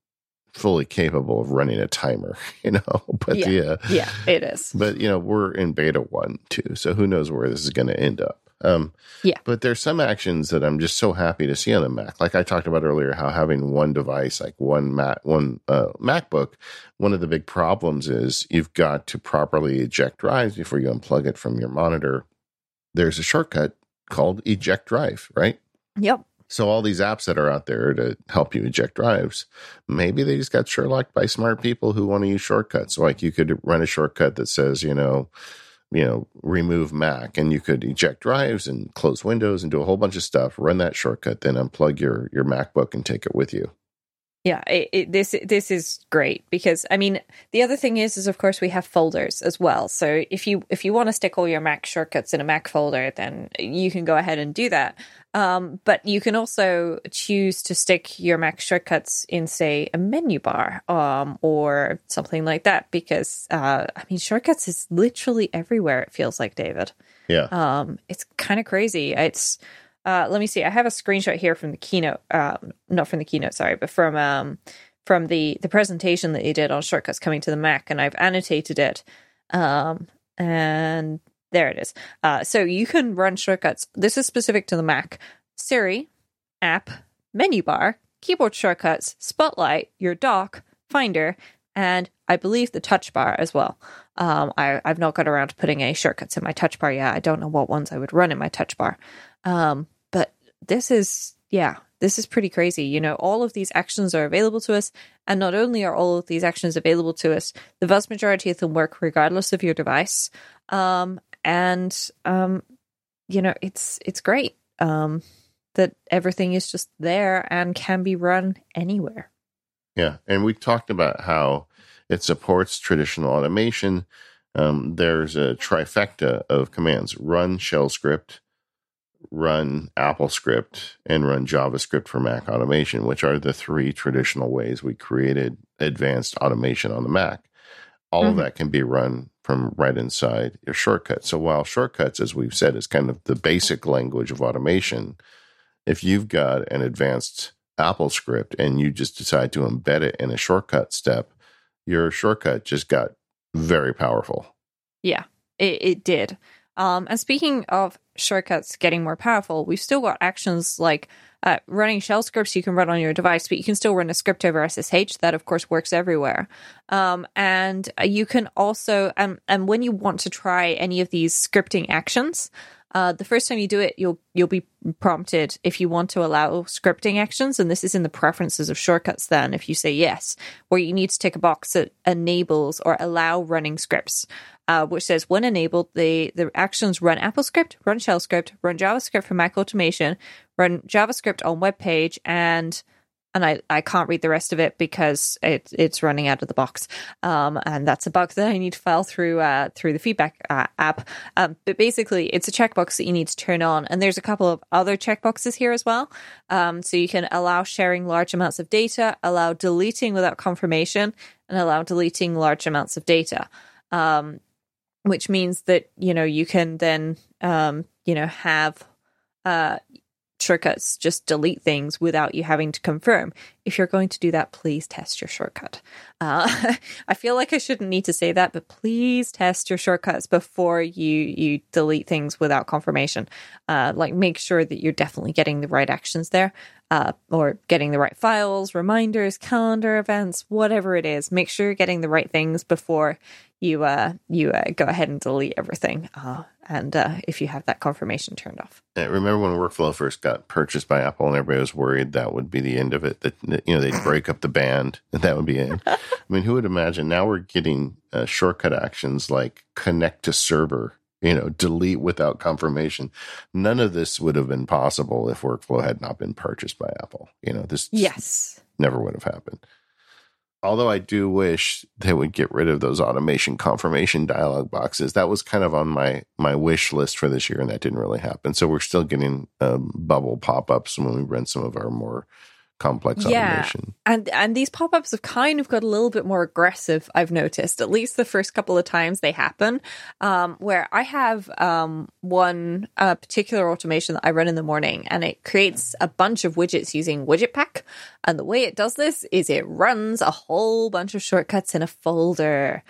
fully capable of running a timer, [LAUGHS] you know. [LAUGHS] But Yeah. uh, Yeah, it is. but you know we're in beta one too so who knows where this is going to end up um Yeah. but there's some actions that i'm just so happy to see on the mac like i talked about earlier how having one device like one mac one uh, macbook one of the big problems is you've got to properly eject drives before you unplug it from your monitor there's a shortcut called eject drive right Yep. So all these apps that are out there to help you eject drives, maybe they just got Sherlocked by smart people who want to use shortcuts. Like you could run a shortcut that says, you know, you know, remove Mac, and you could eject drives and close Windows and do a whole bunch of stuff. Run that shortcut, then unplug your your MacBook and take it with you. Yeah, it, it, this this is great because I mean the other thing is is of course we have folders as well. So if you if you want to stick all your Mac shortcuts in a Mac folder, then you can go ahead and do that. Um, but you can also choose to stick your Mac shortcuts in, say, a menu bar um, or something like that. Because uh, I mean, shortcuts is literally everywhere. It feels like David. Yeah. Um, it's kind of crazy. It's uh, let me see. I have a screenshot here from the keynote. Um, not from the keynote, sorry, but from um, from the the presentation that you did on shortcuts coming to the Mac, and I've annotated it. Um, and there it is. Uh, so you can run shortcuts. This is specific to the Mac. Siri, app, menu bar, keyboard shortcuts, Spotlight, your dock, Finder, and I believe the touch bar as well. Um, I, I've not got around to putting any shortcuts in my touch bar yet. I don't know what ones I would run in my touch bar. Um, but this is, yeah, this is pretty crazy. You know, all of these actions are available to us. And not only are all of these actions available to us, the vast majority of them work regardless of your device. Um, and, um, you know, it's, it's great. Um, that everything is just there and can be run anywhere. Yeah. And we talked about how it supports traditional automation. Um, there's a trifecta of commands run shell script, run AppleScript and run JavaScript for Mac automation, which are the three traditional ways we created advanced automation on the Mac. All mm-hmm. of that can be run from right inside your shortcut. So while shortcuts, as we've said, is kind of the basic language of automation, if you've got an advanced AppleScript and you just decide to embed it in a shortcut step, your shortcut just got very powerful. Yeah, it, it did. Um, and speaking of shortcuts getting more powerful, we've still got actions like uh, running shell scripts you can run on your device, but you can still run a script over SSH. That, of course, works everywhere. Um, and you can also, um, and when you want to try any of these scripting actions, uh, the first time you do it, you'll you'll be prompted if you want to allow scripting actions, and this is in the preferences of shortcuts. Then, if you say yes, where you need to tick a box that enables or allow running scripts, uh, which says when enabled, the the actions run AppleScript, run shell script, run JavaScript for Mac automation, run JavaScript on web page, and and I, I can't read the rest of it because it, it's running out of the box. Um, and that's a bug that I need to file through uh, through the feedback uh, app. Um, but basically, it's a checkbox that you need to turn on. And there's a couple of other checkboxes here as well. Um, so you can allow sharing large amounts of data, allow deleting without confirmation, and allow deleting large amounts of data. Um, which means that you know you can then um, you know have uh, shortcuts just delete things without you having to confirm. If you're going to do that, please test your shortcut. Uh, [LAUGHS] I feel like I shouldn't need to say that, but please test your shortcuts before you you delete things without confirmation. Uh, like make sure that you're definitely getting the right actions there, uh, or getting the right files, reminders, calendar events, whatever it is. Make sure you're getting the right things before you uh, you uh, go ahead and delete everything. Uh, and uh, if you have that confirmation turned off. Remember when Workflow first got purchased by Apple, and everybody was worried that would be the end of it. That you know they'd break up the band, and [LAUGHS] that would be it. I mean, who would imagine? Now we're getting uh, shortcut actions like connect to server. You know, delete without confirmation. None of this would have been possible if Workflow had not been purchased by Apple. You know, this yes never would have happened although I do wish they would get rid of those automation confirmation dialog boxes. That was kind of on my my wish list for this year, and that didn't really happen. So we're still getting um, bubble pop ups when we run some of our more complex yeah. automation. And and these pop-ups have kind of got a little bit more aggressive, I've noticed, at least the first couple of times they happen. Um, where I have um, one uh, particular automation that I run in the morning and it creates a bunch of widgets using widget pack. And the way it does this is it runs a whole bunch of shortcuts in a folder.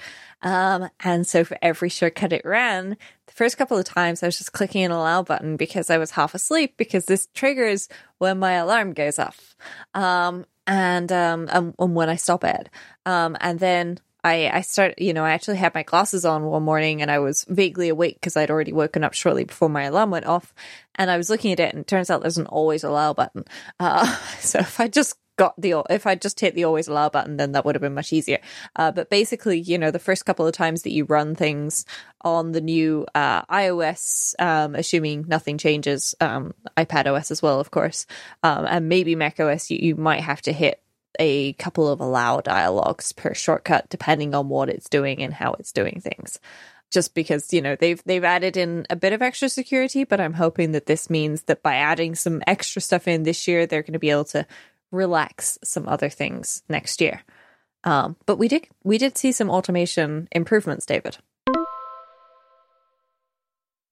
Um, and so for every shortcut it ran, the first couple of times I was just clicking an allow button because I was half asleep because this triggers when my alarm goes off. Um, and, um, and, and when I stop it. Um, and then I, I start, you know, I actually had my glasses on one morning and I was vaguely awake because I'd already woken up shortly before my alarm went off. And I was looking at it and it turns out there's an always allow button. Uh, [LAUGHS] so if I just got the if I just hit the always allow button, then that would have been much easier. Uh, but basically, you know, the first couple of times that you run things on the new uh, iOS, um, assuming nothing changes, um, iPad OS as well, of course, um, and maybe Mac OS, you, you might have to hit a couple of allow dialogues per shortcut, depending on what it's doing and how it's doing things. Just because you know they've they've added in a bit of extra security, but I'm hoping that this means that by adding some extra stuff in this year, they're going to be able to relax some other things next year. Um, but we did we did see some automation improvements, David.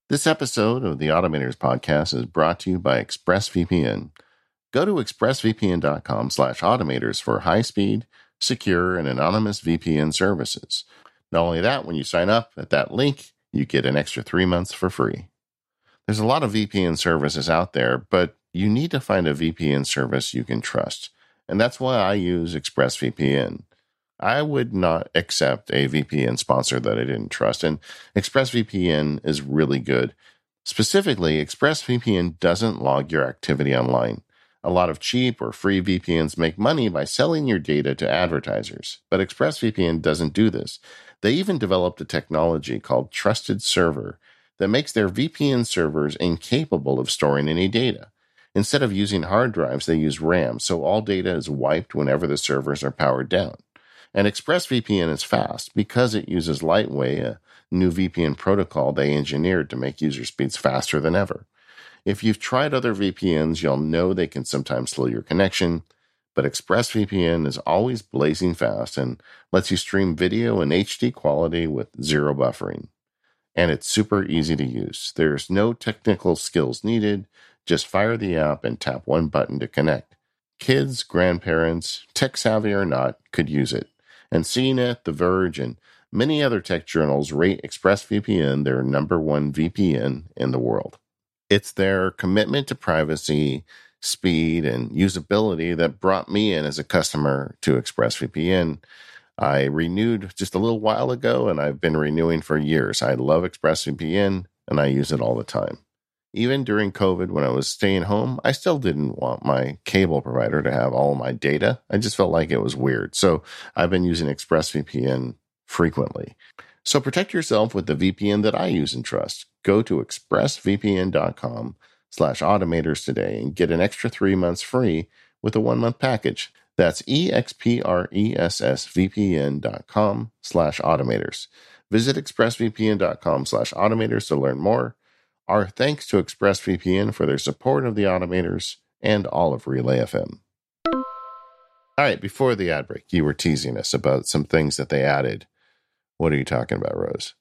This episode of the Automators podcast is brought to you by ExpressVPN. Go to expressvpn.com slash automators for high-speed, secure, and anonymous VPN services. Not only that, when you sign up at that link, you get an extra three months for free. There's a lot of VPN services out there, but you need to find a VPN service you can trust. And that's why I use ExpressVPN. I would not accept a VPN sponsor that I didn't trust. And ExpressVPN is really good. Specifically, ExpressVPN doesn't log your activity online. A lot of cheap or free VPNs make money by selling your data to advertisers, but ExpressVPN doesn't do this. They even developed a technology called Trusted Server that makes their VPN servers incapable of storing any data. Instead of using hard drives, they use RAM, so all data is wiped whenever the servers are powered down. And ExpressVPN is fast because it uses Lightway, a new VPN protocol they engineered to make user speeds faster than ever. If you've tried other VPNs, you'll know they can sometimes slow your connection, but ExpressVPN is always blazing fast and lets you stream video in HD quality with zero buffering. And it's super easy to use. There's no technical skills needed. Just fire the app and tap one button to connect. Kids, grandparents, tech savvy or not, could use it and CNET, The Verge, and many other tech journals rate ExpressVPN their number one VPN in the world. It's their commitment to privacy, speed, and usability that brought me in as a customer to ExpressVPN. I renewed just a little while ago and I've been renewing for years. I love ExpressVPN and I use it all the time. Even during COVID, when I was staying home, I still didn't want my cable provider to have all my data. I just felt like it was weird. So I've been using ExpressVPN frequently. So protect yourself with the VPN that I use and trust. Go to expressvpn.com slash automators today and get an extra three months free with a one month package. That's expressvpn.com slash automators. Visit expressvpn.com slash automators to learn more our thanks to ExpressVPN for their support of the Automators and all of Relay FM. All right, before the ad break, you were teasing us about some things that they added. What are you talking about, Rose?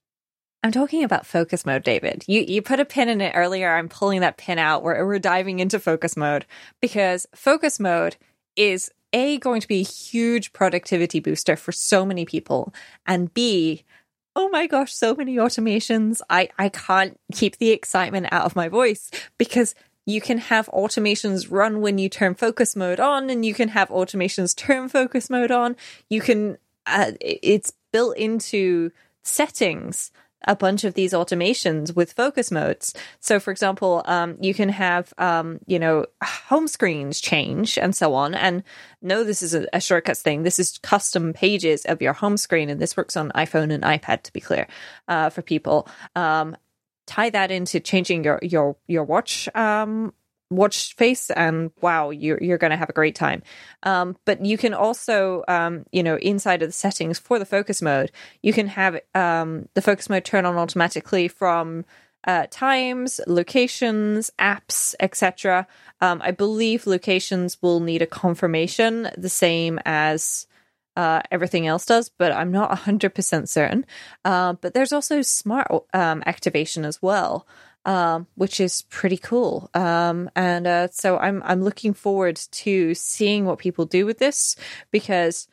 I'm talking about focus mode, David. You you put a pin in it earlier. I'm pulling that pin out. We're we're diving into focus mode because focus mode is a going to be a huge productivity booster for so many people, and b oh my gosh, so many automations. I, I can't keep the excitement out of my voice because you can have automations run when you turn focus mode on and you can have automations turn focus mode on. You can, uh, it's built into settings a bunch of these automations with focus modes. So, for example, um, you can have, um, you know, home screens change and so on. And no, this is a, a, shortcuts thing. This is custom pages of your home screen. And this works on iPhone and iPad, to be clear, uh, for people. Um, tie that into changing your, your, your watch, um, watch face and wow you're, you're going to have a great time. Um, but you can also um, you know inside of the settings for the focus mode you can have um, the focus mode turn on automatically from uh, times locations apps etc um, i believe locations will need a confirmation the same as uh, everything else does, but I'm not 100% certain. Uh, but there's also smart um, activation as well um, which is pretty cool. Um, and uh, so I'm I'm looking forward to seeing what people do with this because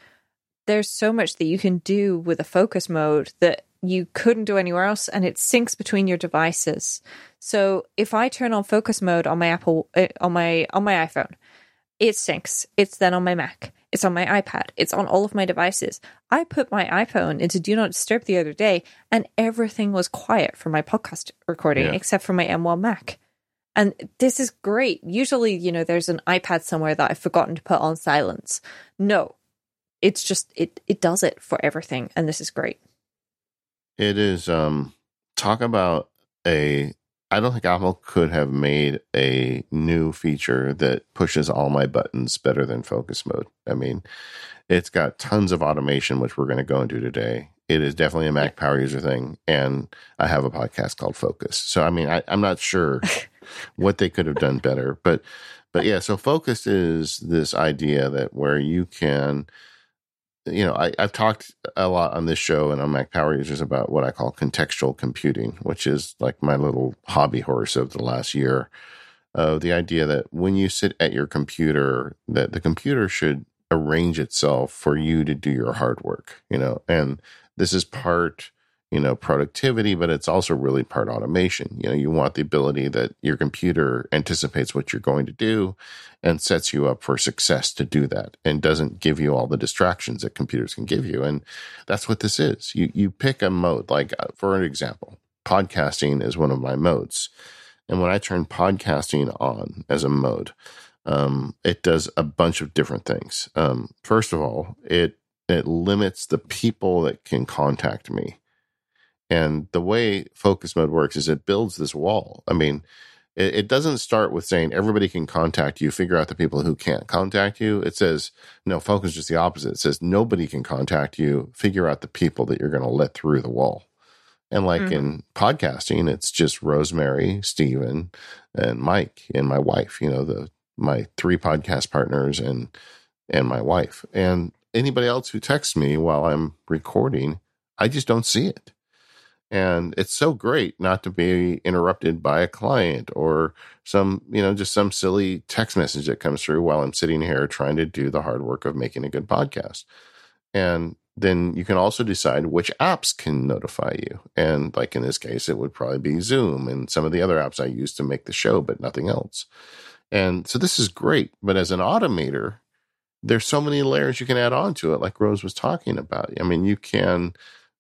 there's so much that you can do with a focus mode that you couldn't do anywhere else, and it syncs between your devices. So if I turn on focus mode on my Apple uh, on my on my iPhone, it syncs. It's then on my Mac. It's on my iPad. It's on all of my devices. I put my iPhone into Do Not Disturb the other day, and everything was quiet for my podcast recording yeah. except for my M1 Mac. And this is great. Usually, you know, there's an iPad somewhere that I've forgotten to put on silence. No, it's just it it does it for everything, and this is great. It is. Um, talk about a I don't think Apple could have made a new feature that pushes all my buttons better than focus mode. I mean, it's got tons of automation, which we're going to go into today. It is definitely a Mac power user thing. And I have a podcast called Focus. So, I mean, I, I'm not sure [LAUGHS] what they could have done better, but, but yeah, so Focus is this idea that where you can, you know, I, I've talked a lot on this show and on Mac Power Users about what I call contextual computing, which is like my little hobby horse of the last year. Of uh, the idea that when you sit at your computer, that the computer should arrange itself for you to do your hard work, you know, and this is part you know productivity but it's also really part automation. You know you want the ability that your computer anticipates what you're going to do and sets you up for success to do that and doesn't give you all the distractions that computers can give you. And that's what this is. You you pick a mode like uh, for an example podcasting is one of my modes. And when i turn podcasting on as a mode um, it does a bunch of different things. Um, first of all it it limits the people that can contact me and the way focus mode works is it builds this wall. I mean, it, it, doesn't start with saying everybody can contact you, figure out the people who can't contact you. It says, no, focus is just the opposite. It says nobody can contact you, figure out the people that you're going to let through the wall. And like mm-hmm. in podcasting, it's just Rosemary, Stephen, and Mike and my wife, you know, the my three podcast partners and and my wife. And anybody else who texts me while I'm recording, I just don't see it. And it's so great not to be interrupted by a client or some, you know, just some silly text message that comes through while I'm sitting here trying to do the hard work of making a good podcast. And then you can also decide which apps can notify you. And like in this case, it would probably be Zoom and some of the other apps I use to make the show, but nothing else. And so this is great. But as an automator, there's so many layers you can add on to it, like Rose was talking about. I mean, you can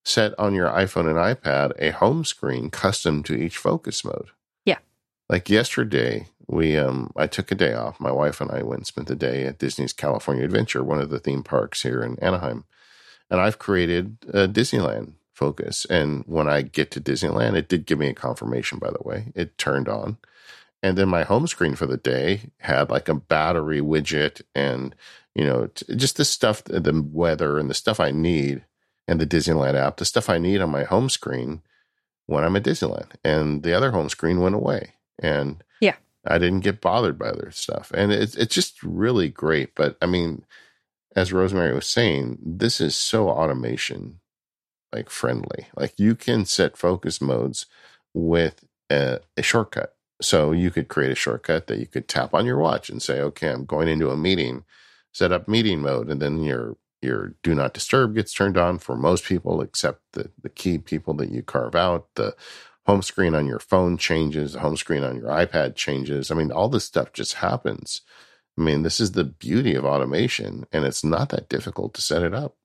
set on your iPhone and iPad a home screen custom to each focus mode. Yeah. Like yesterday, we um I took a day off. My wife and I went and spent the day at Disney's California Adventure, one of the theme parks here in Anaheim. And I've created a Disneyland focus. And when I get to Disneyland, it did give me a confirmation, by the way. It turned on. And then my home screen for the day had like a battery widget and, you know, just the stuff, the weather and the stuff I need and the Disneyland app, the stuff I need on my home screen when I'm at Disneyland. And the other home screen went away. And yeah, I didn't get bothered by their stuff. And it's it's just really great. But I mean, as Rosemary was saying, this is so automation like friendly. Like you can set focus modes with a, a shortcut. So you could create a shortcut that you could tap on your watch and say, okay, I'm going into a meeting, set up meeting mode, and then your your do not disturb gets turned on for most people except the, the key people that you carve out. The home screen on your phone changes the home screen on your ipad changes. I mean all this stuff just happens. I mean this is the beauty of automation and it's not that difficult to set it up.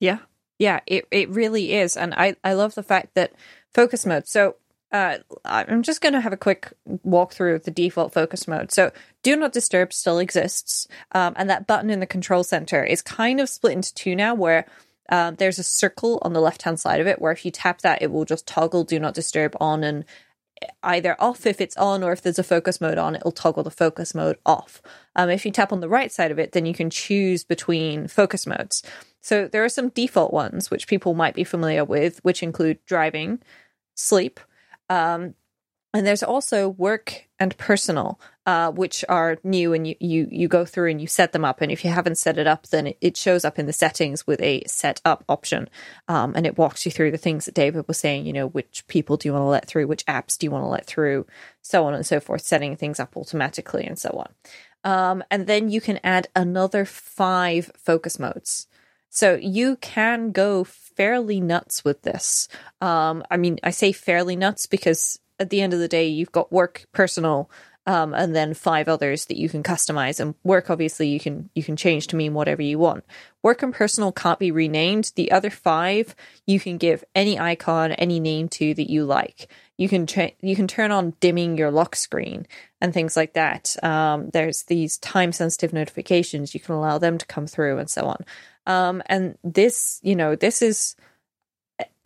Yeah. Yeah it, it really is and i i love the fact that focus mode. So uh, I'm just going to have a quick walkthrough of the default focus mode. So, do not disturb still exists, um, and that button in the control center is kind of split into two now, where um, there's a circle on the left hand side of it, where if you tap that, it will just toggle do not disturb on and either off if it's on, or if there's a focus mode on, it'll toggle the focus mode off. Um, if you tap on the right side of it, then you can choose between focus modes. So, there are some default ones which people might be familiar with, which include driving, sleep um, and there's also work and personal, uh, which are new, and you, you you go through and you set them up. And if you haven't set it up, then it, shows up in the settings with a set up option, um, and it walks you through the things that David was saying. You know, which people do you want to let through, which apps do you want to let through, so on and so forth, setting things up automatically and so on. Um, and then you can add another five focus modes. So you can go fairly nuts with this. Um, I mean, I say fairly nuts because at the end of the day, you've got work, personal, um, and then five others that you can customize. And work, obviously, you can you can change to mean whatever you want. Work and personal can't be renamed. The other five you can give any icon, any name to that you like. You can tra- you can turn on dimming your lock screen and things like that. Um, there's these time sensitive notifications. You can allow them to come through and so on. Um, and this, you know, this is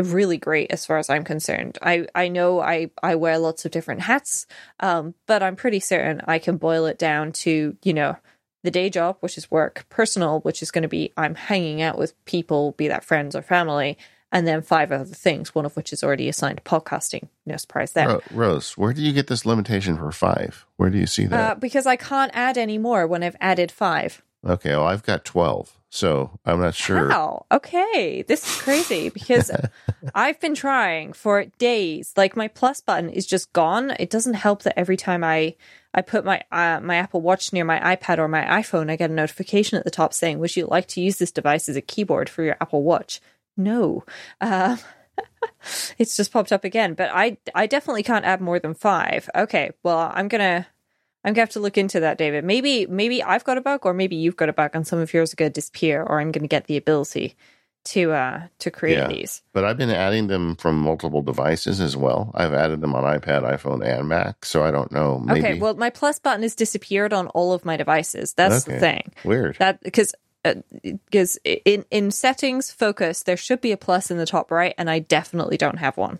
really great as far as I'm concerned. I I know I I wear lots of different hats, um, but I'm pretty certain I can boil it down to you know the day job, which is work, personal, which is going to be I'm hanging out with people, be that friends or family, and then five other things, one of which is already assigned podcasting. No surprise there. Rose, where do you get this limitation for five? Where do you see that? Uh, because I can't add any more when I've added five. okay, well, I've got 12, so I'm not sure. How? Okay, this is crazy because [LAUGHS] I've been trying for days. Like my plus button is just gone. It doesn't help that every time I I put my uh, my Apple Watch near my iPad or my iPhone, I get a notification at the top saying, "Would you like to use this device as a keyboard for your Apple Watch?" No. Uh, [LAUGHS] it's just popped up again, but I I definitely can't add more than five. Okay, well I'm gonna I'm gonna have to look into that, David. Maybe maybe I've got a bug, or maybe you've got a bug, and some of yours are gonna disappear, or I'm gonna get the ability to uh to create Yeah. these. But I've been adding them from multiple devices as well. I've added them on iPad, iPhone, and Mac, so I don't know. Maybe Okay, well my plus button has disappeared on all of my devices. That's the thing. weird. That because because in in settings focus there should be a plus in the top right, and I definitely don't have one.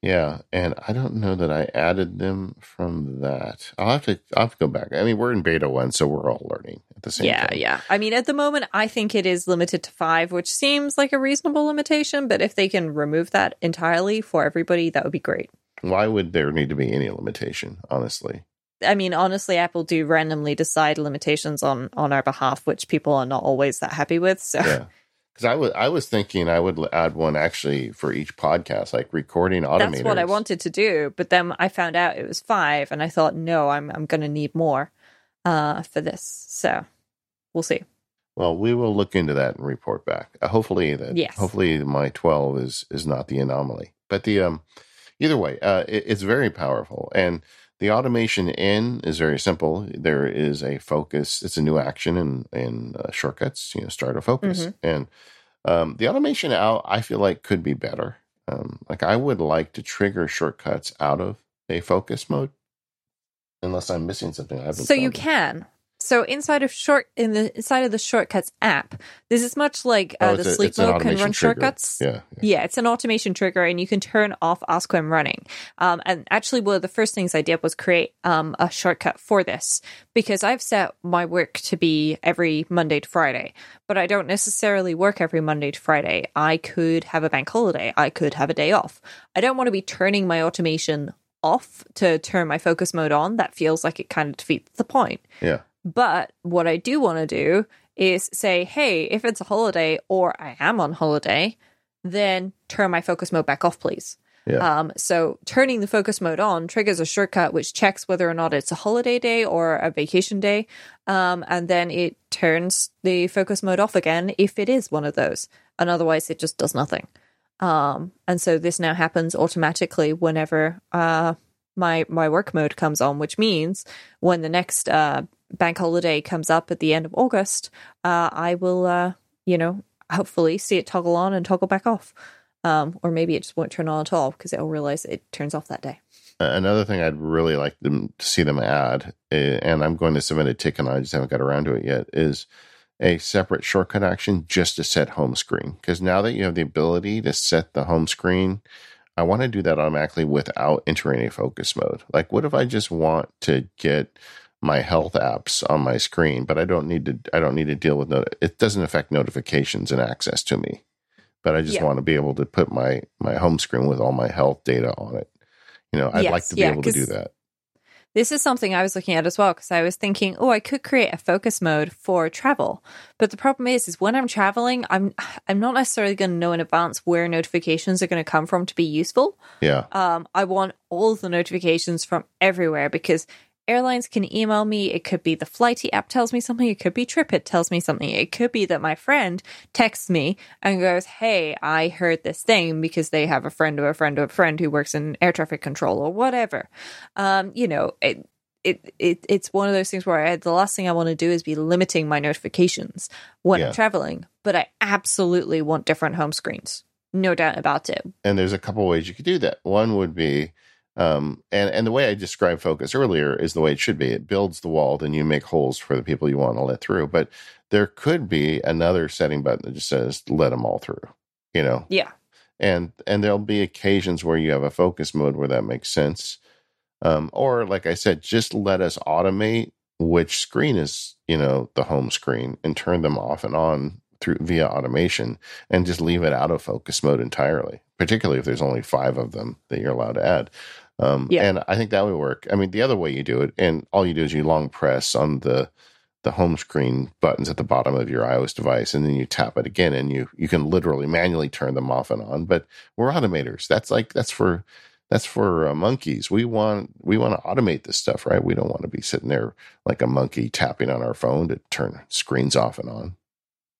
Yeah, and I don't know that I added them from that. I'll have to I'll have to go back. I mean, we're in beta one, so we're all learning at the same yeah, time. yeah. I mean, at the moment, I think it is limited to five, which seems like a reasonable limitation. But if they can remove that entirely for everybody, that would be great. Why would there need to be any limitation? Honestly, I mean, honestly, Apple do randomly decide limitations on on our behalf, which people are not always that happy with. So yeah. Because I was I was thinking I would add one actually for each podcast, like recording automators. that's what I wanted to do. But then I found out it was five, and I thought, no, I'm I'm going to need more uh, for this. So we'll see. Well, we will look into that and report back. Uh, hopefully that Yes. hopefully my 12 is is not the anomaly. But the um either way, uh it, it's very powerful and the automation in is very simple. There is a focus. It's a new action in in uh, shortcuts. You know, start a focus, Mhm. and um, the automation out. I feel like could be better. Um, like I would like to trigger shortcuts out of a focus mode, unless I'm missing something. I haven't. So you it. can. So inside of short in the inside of the shortcuts app, this is much like uh, Oh, the a- sleep mode can run trigger. shortcuts. Yeah, yeah. Yeah, it's an automation trigger, and you can turn off Ask when running. Um, and actually, one of the first things I did was create um, a shortcut for this because I've set my work to be every Monday to Friday, but I don't necessarily work every Monday to Friday. I could have a bank holiday, I could have a day off. I don't want to be turning my automation off to turn my focus mode on. That feels like it kind of defeats the point. yeah. But what I do want to do is say, hey, if it's a holiday or I am on holiday, then turn my focus mode back off, please. Yeah. Um, so turning the focus mode on triggers a shortcut which checks whether or not it's a holiday day or a vacation day. Um, and then it turns the focus mode off again if it is one of those. And otherwise it just does nothing. Um, and so this now happens automatically whenever uh, my my work mode comes on, which means when the next uh, bank holiday comes up at the end of August, uh, I will, uh, you know, hopefully see it toggle on and toggle back off. Um, or maybe it just won't turn on at all because it'll realize it turns off that day. Another thing I'd really like them to see them add, eh, and I'm going to submit a ticket, and I just haven't got around to it yet, is a separate shortcut action just to set home screen. Because now that you have the ability to set the home screen, I want to do that automatically without entering a focus mode. Like, what if I just want to get my health apps on my screen, but I don't need to. I don't need to deal with not- it. Doesn't affect notifications and access to me, but I just Yeah. want to be able to put my my home screen with all my health data on it. You know, I'd like to be yeah, able to do that. This is something I was looking at as well because I was thinking, oh, I could create a focus mode for travel. But the problem is, is when I'm traveling, I'm [SIGHS] I'm not necessarily going to know in advance where notifications are going to come from to be useful. Yeah, Um, I want all the notifications from everywhere because airlines can email me. It could be the Flighty app tells me something. It could be TripIt tells me something. It could be that my friend texts me and goes, "Hey, I heard this thing," because they have a friend of a friend of a friend who works in air traffic control or whatever. Um, you know, it. It, it it's one of those things where I, the last thing I want to do is be limiting my notifications when Yeah. I'm traveling, but I absolutely want different home screens, no doubt about it. and there's a couple ways you could do that. One would be, um, and and the way I described focus earlier is the way it should be. It builds the wall, then you make holes for the people you want to let through. But there could be another setting button that just says let them all through. You know, Yeah, and and there'll be occasions where you have a focus mode where that makes sense. Um, or like I said, just let us automate which screen is you know the home screen and turn them off and on through via automation and just leave it out of focus mode entirely particularly if there's only five of them that you're allowed to add um, Yeah. and i think that would work i mean the other way you do it and all you do is you long press on the the home screen buttons at the bottom of your ios device and then you tap it again and you you can literally manually turn them off and on but we're automators that's like that's for that's for uh, monkeys. We want we want to automate this stuff, right? We don't want to be sitting there like a monkey tapping on our phone to turn screens off and on.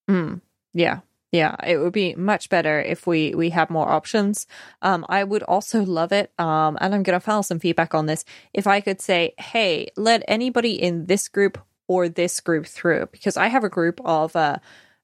Mm, yeah. Yeah, it would be much better if we we have more options. Um, I would also love it, um, and I'm going to file some feedback on this. If I could say, "Hey, let anybody in this group or this group through," because I have a group of uh,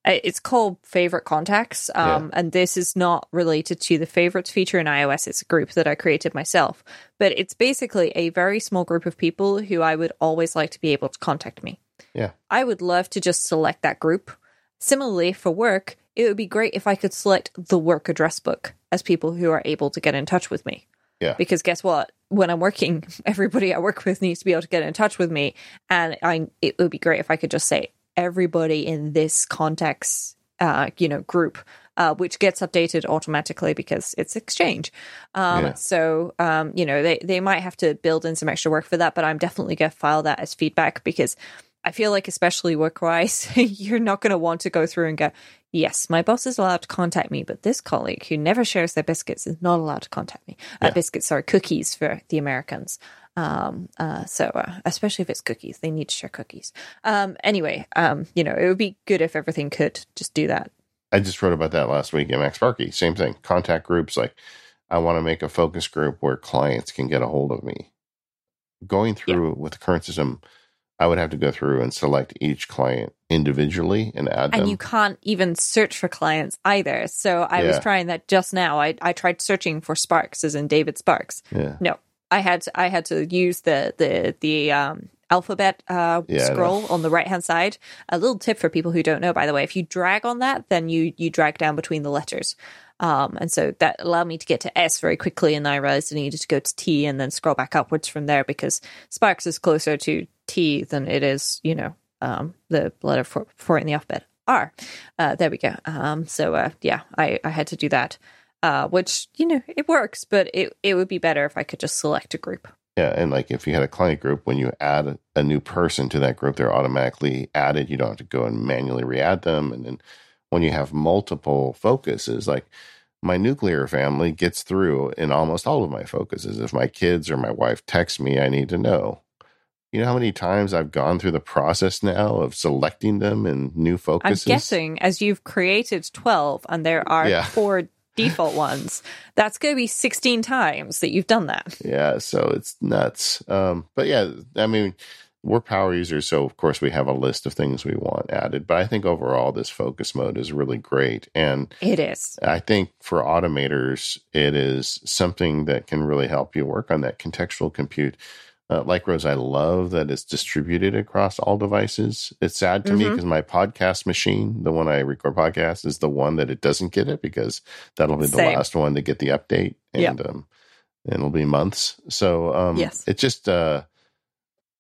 it's called favorite contacts, um, and this is not related to the favorites feature in iOS. It's a group that I created myself, but it's basically a very small group of people who I would always like to be able to contact me. Yeah. I would love to just select that group. Similarly, for work, it would be great if I could select the work address book as people who are able to get in touch with me. Yeah. Because guess what? When I'm working, [LAUGHS] everybody I work with needs to be able to get in touch with me, and I it would be great if I could just say everybody in this context, uh, you know, group, uh, which gets updated automatically because it's Exchange. Um, Yeah. So, um, you know, they they might have to build in some extra work for that, but I'm definitely going to file that as feedback because I feel like, especially work wise, [LAUGHS] you're not going to want to go through and go, yes, my boss is allowed to contact me, but this colleague who never shares their biscuits is not allowed to contact me. Uh, Yeah. biscuits are cookies for the Americans. Um, uh, so, uh, especially if it's cookies, they need to share cookies. Um, anyway, um, you know, it would be good if everything could just do that. I just wrote about that last week in MacSparky. Same thing. Contact groups. Like, I want to make a focus group where clients can get a hold of me. Going through with the current system, I would have to go through and select each client individually and add them. and you can't even search for clients either. So I was trying that just now. I, I tried searching for Sparks, as in David Sparks. yeah. No, I had to, I had to use the the the um, alphabet uh, Yeah, scroll on the right hand side. A little tip for people who don't know, by the way, if you drag on that, then you you drag down between the letters. Um, and so that allowed me to get to S very quickly, and I realized I needed to go to T and then scroll back upwards from there because Sparks is closer to T than it is, you know, um, the letter for, for in the alphabet. R. Uh, there we go. Um, so uh, yeah, I, I had to do that, uh, which you know it works, but it it would be better if I could just select a group. Yeah, and like if you had a client group, when you add a new person to that group, they're automatically added. You don't have to go and manually re-add them. And then when you have multiple focuses, like my nuclear family gets through in almost all of my focuses. If my kids or my wife text me, I need to know. You know how many times I've gone through the process now of selecting them and new focuses? I'm guessing as you've created 12 and there are Yeah. four default ones, that's going to be 16 times that you've done that. Yeah, so it's nuts. Um, but yeah, I mean, we're power users, so of course we have a list of things we want added. But I think overall, this focus mode is really great, and It is. I think for automators, it is something that can really help you work on that contextual compute. Uh, like Rose, I love that it's distributed across all devices. It's sad to me Mhm. because my podcast machine, the one I record podcasts, is the one that it doesn't get it because that'll be the Same. last one to get the update, and um, and it'll be months. So um, Yes. it just uh,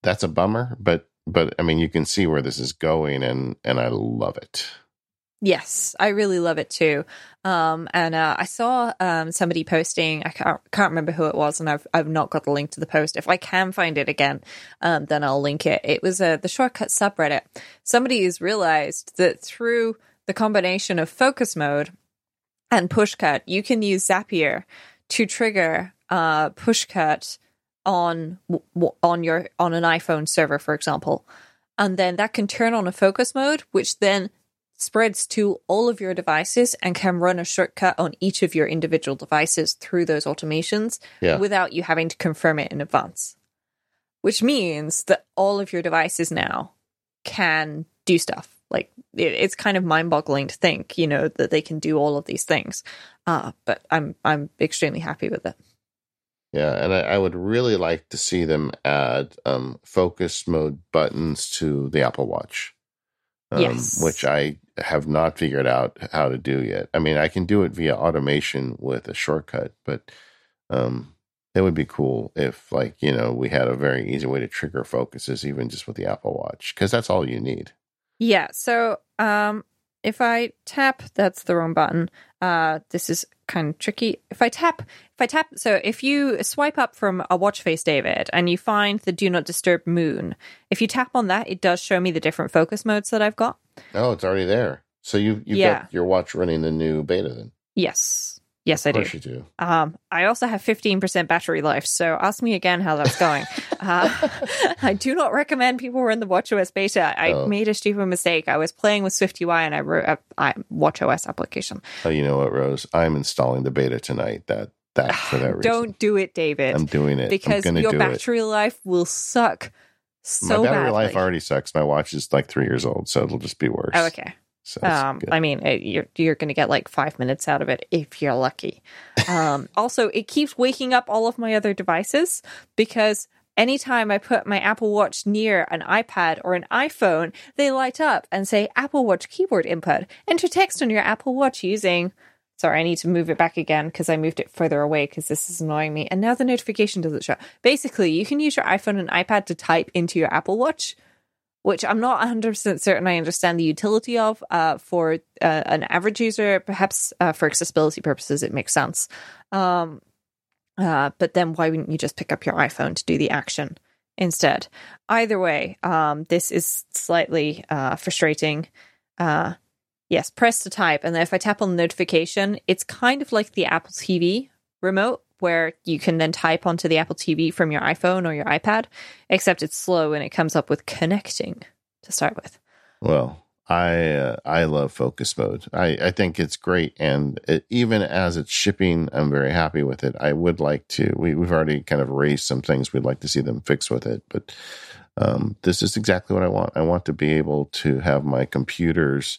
that's a bummer. But but I mean, you can see where this is going, and and I love it. Yes, I really love it too. Um, and uh, I saw um, somebody posting. I can't, can't remember who it was, and I've I've not got the link to the post. If I can find it again, um, then I'll link it. It was uh, the shortcut subreddit. Somebody has realized that through the combination of focus mode and pushcut, you can use Zapier to trigger uh, pushcut on on your on an iPhone server, for example, and then that can turn on a focus mode, which then spreads to all of your devices and can run a shortcut on each of your individual devices through those automations Yeah. without you having to confirm it in advance. Which means that all of your devices now can do stuff. Like it, it's kind of mind-boggling to think, you know, that they can do all of these things. Uh, but I'm I'm extremely happy with it. Yeah, and I, I would really like to see them add um, focus mode buttons to the Apple Watch. Um, Yes. which I have not figured out how to do yet. I mean, I can do it via automation with a shortcut, but um, it would be cool if, like, you know, we had a very easy way to trigger focuses, even just with the Apple Watch, because that's all you need. Yeah. So, um, if I tap, that's the wrong button. Uh, this is kind of tricky. If I tap, if I tap, so if you swipe up from a watch face, David, and you find the do not disturb moon, if you tap on that, it does show me the different focus modes that I've got. Oh, it's already there. So you you've Yeah. got your watch running the new beta then. Yes. Yes, I Of do. you do. Um, I also have 15% battery life, so ask me again how that's going. [LAUGHS] uh, [LAUGHS] I do not recommend people run the WatchOS beta. I Oh. made a stupid mistake. I was playing with SwiftUI and I wrote a, WatchOS application. Oh, you know what, Rose? I'm installing the beta tonight. That that for that [SIGHS] reason. Don't do it, David, I'm doing it because your do battery life will suck it. So My battery badly. life already sucks. My watch is like three years old, so it'll just be worse. Oh, okay. So Um. I mean, it, you're you're going to get like five minutes out of it if you're lucky. [LAUGHS] Um, also, it keeps waking up all of my other devices because anytime I put my Apple Watch near an iPad or an iPhone, they light up and say Apple Watch keyboard input. Enter text on your Apple Watch using. Sorry, I need to move it back again because I moved it further away because this is annoying me. And now the notification doesn't show. Basically, you can use your iPhone and iPad to type into your Apple Watch which I'm not 100% certain I understand the utility of uh, for uh, an average user. Perhaps uh, for accessibility purposes, it makes sense. Um, uh, but then why wouldn't you just pick up your iPhone to do the action instead? Either way, um, this is slightly uh, frustrating. Uh, yes, press to type. And then if I tap on the notification, it's kind of like the Apple TV remote where you can then type onto the Apple TV from your iPhone or your iPad, except it's slow and it comes up with connecting to start with. Well, I uh, I love focus mode. I, I think it's great, and it, even as it's shipping, I'm very happy with it. I would like to. We we've already kind of raised some things we'd like to see them fix with it, but um, this is exactly what I want. I want to be able to have my computers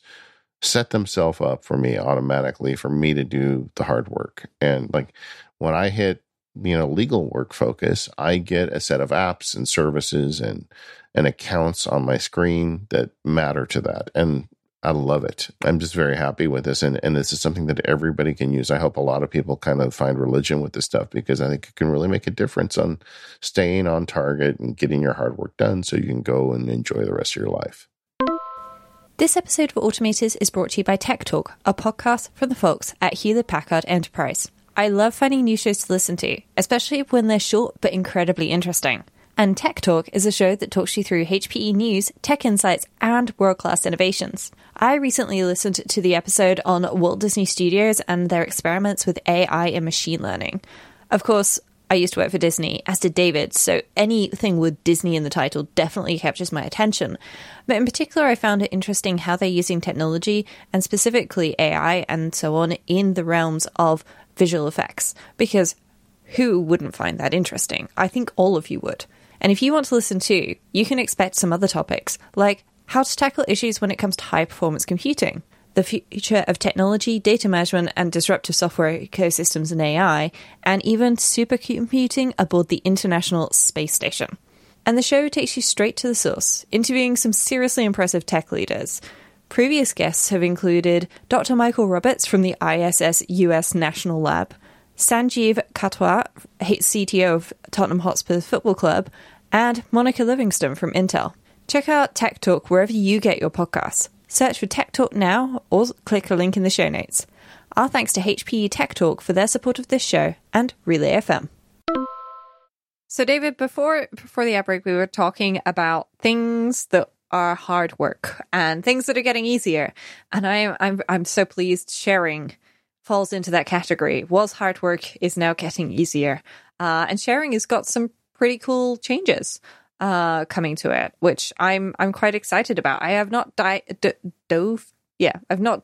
set themselves up for me automatically for me to do the hard work. And like when I hit you know legal work focus, I get a set of apps and services and and accounts on my screen that matter to that. And I love it. I'm just very happy with this. And, and this is something that everybody can use. I hope a lot of people kind of find religion with this stuff because I think it can really make a difference on staying on target and getting your hard work done so you can go and enjoy the rest of your life. This episode of Automators is brought to you by Tech Talk, a podcast from the folks at Hewlett Packard Enterprise. I love finding new shows to listen to, especially when they're short but incredibly interesting. And Tech Talk is a show that talks you through HPE news, tech insights, and world class innovations. I recently listened to the episode on Walt Disney Studios and their experiments with AI and machine learning. Of course, I used to work for Disney, as did David, so anything with Disney in the title definitely captures my attention. But in particular, I found it interesting how they're using technology, and specifically AI and so on, in the realms of visual effects. Because who wouldn't find that interesting? I think all of you would. And if you want to listen too, you can expect some other topics, like how to tackle issues when it comes to high performance computing, the future of technology, data management, and disruptive software ecosystems and AI, and even supercomputing aboard the International Space Station. And the show takes you straight to the source, interviewing some seriously impressive tech leaders. Previous guests have included Dr. Michael Roberts from the ISS US National Lab, Sanjeev Katwar, CTO of Tottenham Hotspur Football Club, and Monica Livingston from Intel. Check out Tech Talk wherever you get your podcasts. Search for Tech Talk now or click a link in the show notes. Our thanks to HPE Tech Talk for their support of this show and Relay FM. So, David, before before the outbreak, we were talking about things that are hard work and things that are getting easier, and I'm I'm I'm so pleased sharing falls into that category. Was hard work is now getting easier, uh, and sharing has got some pretty cool changes uh, coming to it, which I'm I'm quite excited about. I have not di- d- dove, yeah, I've not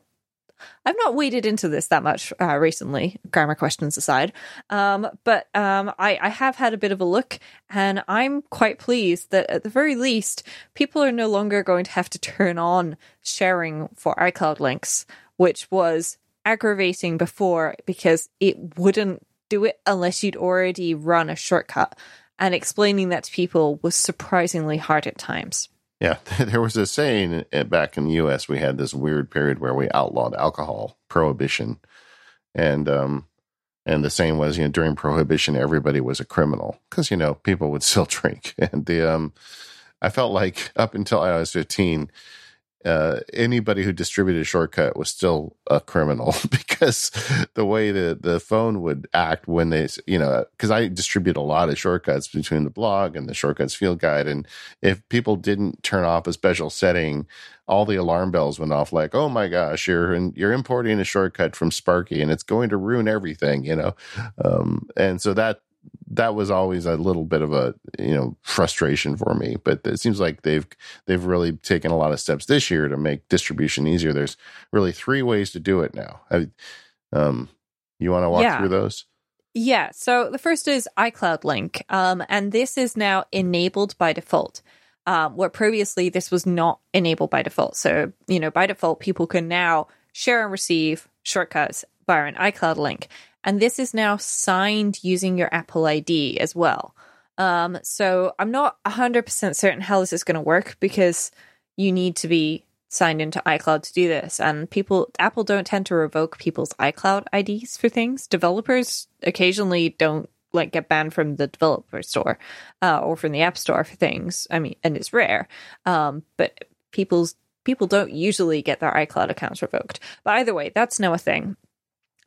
I've not waded into this that much uh, recently, grammar questions aside. Um, but um, I, I have had a bit of a look, and I'm quite pleased that at the very least, people are no longer going to have to turn on sharing for iCloud links, which was aggravating before because it wouldn't do it unless you'd already run a shortcut. And explaining that to people was surprisingly hard at times. Yeah, [LAUGHS] there was a saying uh, back in the U.S. We had this weird period where we outlawed alcohol prohibition, and um, and the saying was, you know, during prohibition, everybody was a criminal because you know people would [LAUGHS] still drink, and the um, I felt like up until I was fifteen, uh, anybody who distributed shortcut was still a criminal [LAUGHS] because the way the, the phone would act when they, you know, because I distribute a lot of shortcuts between the blog and the shortcuts field guide. And if people didn't turn off a special setting, all the alarm bells went off like, oh my gosh, you're, you're importing a shortcut from Sparky and it's going to ruin everything, you know? Um, and so that, that was always a little bit of a you know frustration for me but it seems like they've they've really taken a lot of steps this year to make distribution easier there's really three ways to do it now I, um you want to walk Yeah. through those Yeah. So the first is iCloud Link, um, and this is now enabled by default. Um, where previously this was not enabled by default. So you know, by default, people can now share and receive shortcuts via an iCloud link, and this is now signed using your Apple ID as well. Um, so I'm not 100% certain how this is going to work because you need to be signed into iCloud to do this. And people, Apple don't tend to revoke people's iCloud IDs for things. Developers occasionally don't like get banned from the developer store uh, or from the app store for things. I mean, and it's rare. Um, but people's people don't usually get their iCloud accounts revoked. But either way, that's now a thing.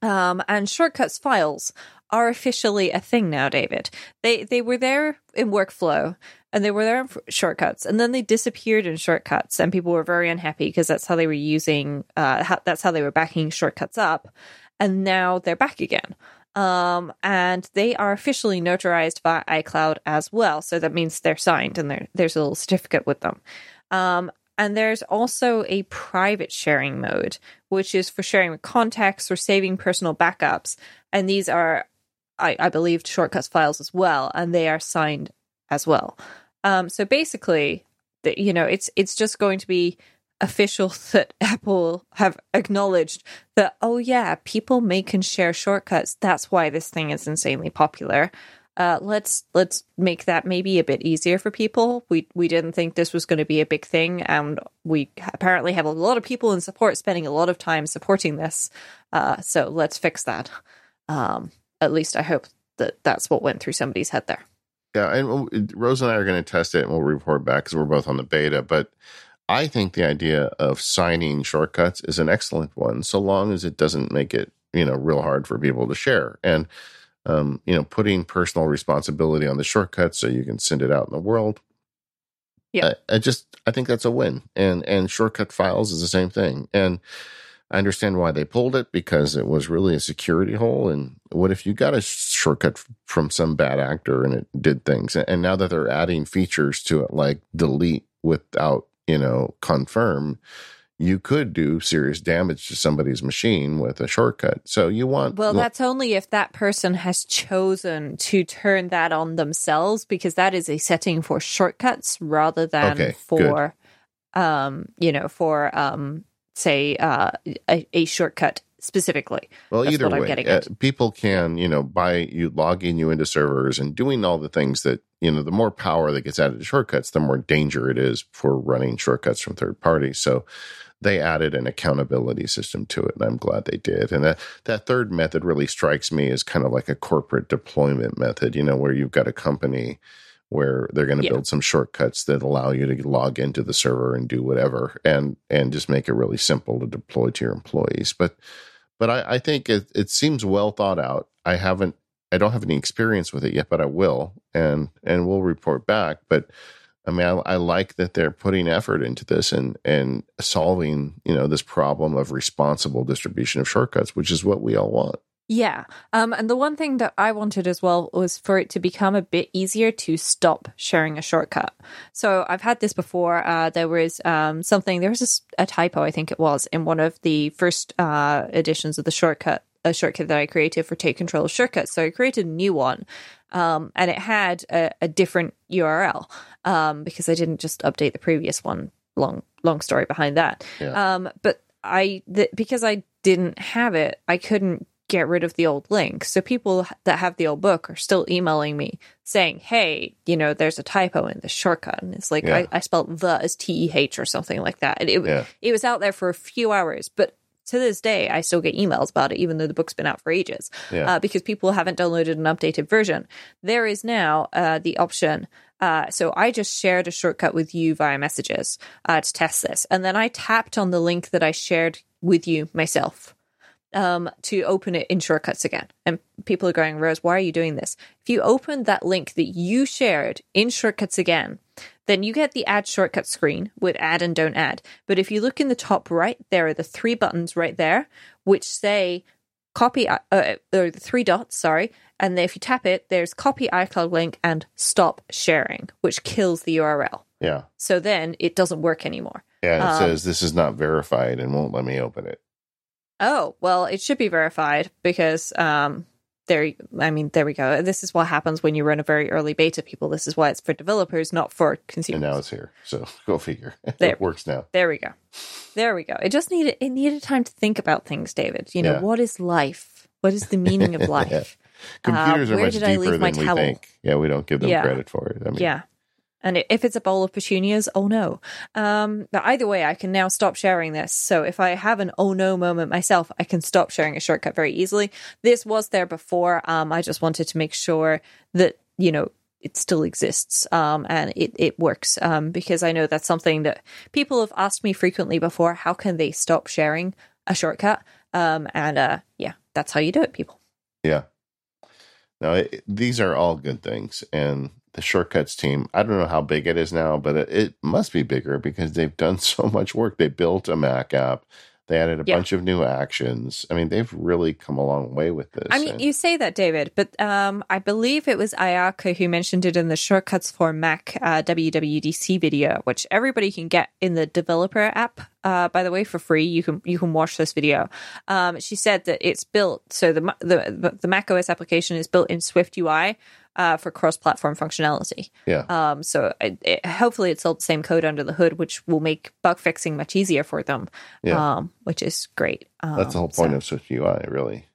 Um, and shortcuts files are officially a thing now, David. They they were there in workflow and they were there in shortcuts, and then they disappeared in shortcuts, and people were very unhappy because that's how they were using. Uh, how, that's how they were backing shortcuts up, and now they're back again. Um, and they are officially notarized by iCloud as well, so that means they're signed and there there's a little certificate with them. Um, and there's also a private sharing mode, which is for sharing with contacts or saving personal backups. And these are, I, I believe, shortcuts files as well, and they are signed as well. Um, so basically, the, you know, it's it's just going to be official [LAUGHS] that Apple have acknowledged that oh yeah, people make and share shortcuts. That's why this thing is insanely popular. Uh, let's let's make that maybe a bit easier for people. We we didn't think this was going to be a big thing, and we apparently have a lot of people in support spending a lot of time supporting this. Uh, so let's fix that. Um, at least I hope that that's what went through somebody's head there. yeah and rose and i are going to test it and we'll report back because we're both on the beta but i think the idea of signing shortcuts is an excellent one so long as it doesn't make it you know real hard for people to share and um, you know putting personal responsibility on the shortcut so you can send it out in the world. Yeah. I, I just i think that's a win. And and shortcut files is the same thing. And i understand why they pulled it because it was really a security hole. And what if you got a shortcut from some bad actor and it did things? And now that they're adding features to it like delete without you know confirm you could do serious damage to somebody's machine with a shortcut so you want Well, that's only if that person has chosen to turn that on themselves, because that is a setting for shortcuts rather than Okay, for, um, you know, for um, say uh, a, a shortcut specifically. Well, That's either what I'm way, getting uh, people can, you know, by you logging you into servers and doing all the things that, you know, the more power that gets added to shortcuts, the more danger it is for running shortcuts from third parties. So they added an accountability system to it, and I'm glad they did. And that, that third method really strikes me as kind of like a corporate deployment method, you know, where you've got a company where they're going to Yeah. build some shortcuts that allow you to log into the server and do whatever and and just make it really simple to deploy to your employees. But but I, I think it, it seems well thought out. I haven't, I don't have any experience with it yet, but I will, and and we'll report back. But I mean, I, I like that they're putting effort into this and and solving, you know, this problem of responsible distribution of shortcuts, which is what we all want. Yeah. Um, and the one thing that I wanted as well was for it to become a bit easier to stop sharing a shortcut. So I've had this before. Uh, there was um, something, there was a typo, I think it was, in one of the first uh, editions of the shortcut, a shortcut that I created for Take Control of Shortcuts. So I created a new one. Um, and it had a, a different URL um, because I didn't just update the previous one. Long, long story behind that. Yeah. Um, but I, th- because I didn't have it, I couldn't get rid of the old link. So people that have the old book are still emailing me saying, "Hey, you know, there's a typo in the shortcut," and it's like Yeah. I, I spelled the as T E H or something like that. And it Yeah. it was out there for a few hours, but to this day, I still get emails about it, even though the book's been out for ages, Yeah. uh, because people haven't downloaded an updated version. There is now uh, the option. Uh, so I just shared a shortcut with you via messages uh, to test this, and then I tapped on the link that I shared with you myself um, to open it in shortcuts again. And people are going, Rose, why are you doing this? If you open that link that you shared in shortcuts again, then you get the add shortcut screen with add and don't add. But if you look in the top right, there are the three buttons right there, which say copy, uh, uh, or the three dots, sorry. And if you tap it, there's copy iCloud link and stop sharing, which kills the URL. Yeah. So then it doesn't work anymore. Yeah. It Um, says this is not verified and won't let me open it. Oh, well, it should be verified because um there I mean, there we go. This is what happens when you run a very early beta people. This is why it's for developers, not for consumers. And now it's here. So [LAUGHS] go figure. [LAUGHS] There. it works now. There we go. There we go. It just needed it needed time to think about things, David. You know, Yeah. what is life? What is the meaning of [LAUGHS] life? Computers are where much did I deeper than my we think. Yeah, we don't give them Yeah. credit for it. I mean, yeah. And if it's a bowl of petunias, oh no. Um, but either way, I can now stop sharing this. So if I have an oh no moment myself, I can stop sharing a shortcut very easily. This was there before. Um, I just wanted to make sure that, you know, it still exists um, and it, it works um, because I know that's something that people have asked me frequently before. How can they stop sharing a shortcut? Um, and uh, yeah, that's how you do it, people. Yeah. Now, it, these are all good things. And the shortcuts team, I don't know how big it is now, but it, it must be bigger because they've done [LAUGHS] so much work. They built a Mac app. They added a Yeah. bunch of new actions. I mean, they've really come a long way with this. I mean, And- you say that, David, but um, I believe it was Ayaka who mentioned it in the Shortcuts for Mac uh, WWDC video, which everybody can get in the developer app. Uh, by the way, for free, you can you can watch this video. Um, she said that it's built so the the the Mac OS application is built in Swift UI uh, for cross platform functionality. yeah. Um, so it, it, hopefully it's all the same code under the hood, which will make bug fixing much easier for them. Yeah. Um, which is great. Um, That's the whole point so- of Swift UI, really.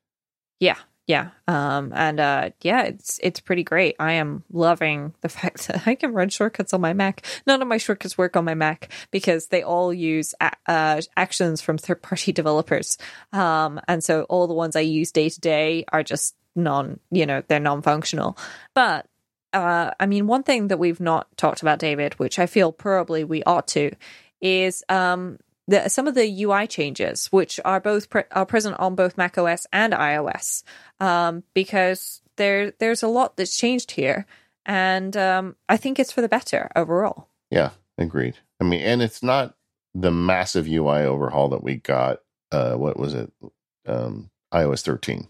yeah, yeah. Um, and uh, yeah, it's it's pretty great. I am loving the [LAUGHS] fact that I can run shortcuts on my Mac. None of my shortcuts work on my Mac because they all use a- uh, actions from third party [LAUGHS] developers. Um, and so all the ones I use day to day are just non, you know, they're non functional. But uh, I mean, one thing that we've not talked about, David, which I feel probably we ought to, is um, the, some of the UI changes, which are both pre- are present on both Mac OS and iOS, um, because there there's a lot that's changed here, and um, I think it's for the better overall. Yeah, agreed. I mean, and it's not the massive UI overhaul that we got. Uh, what was it? Um, iOS 13.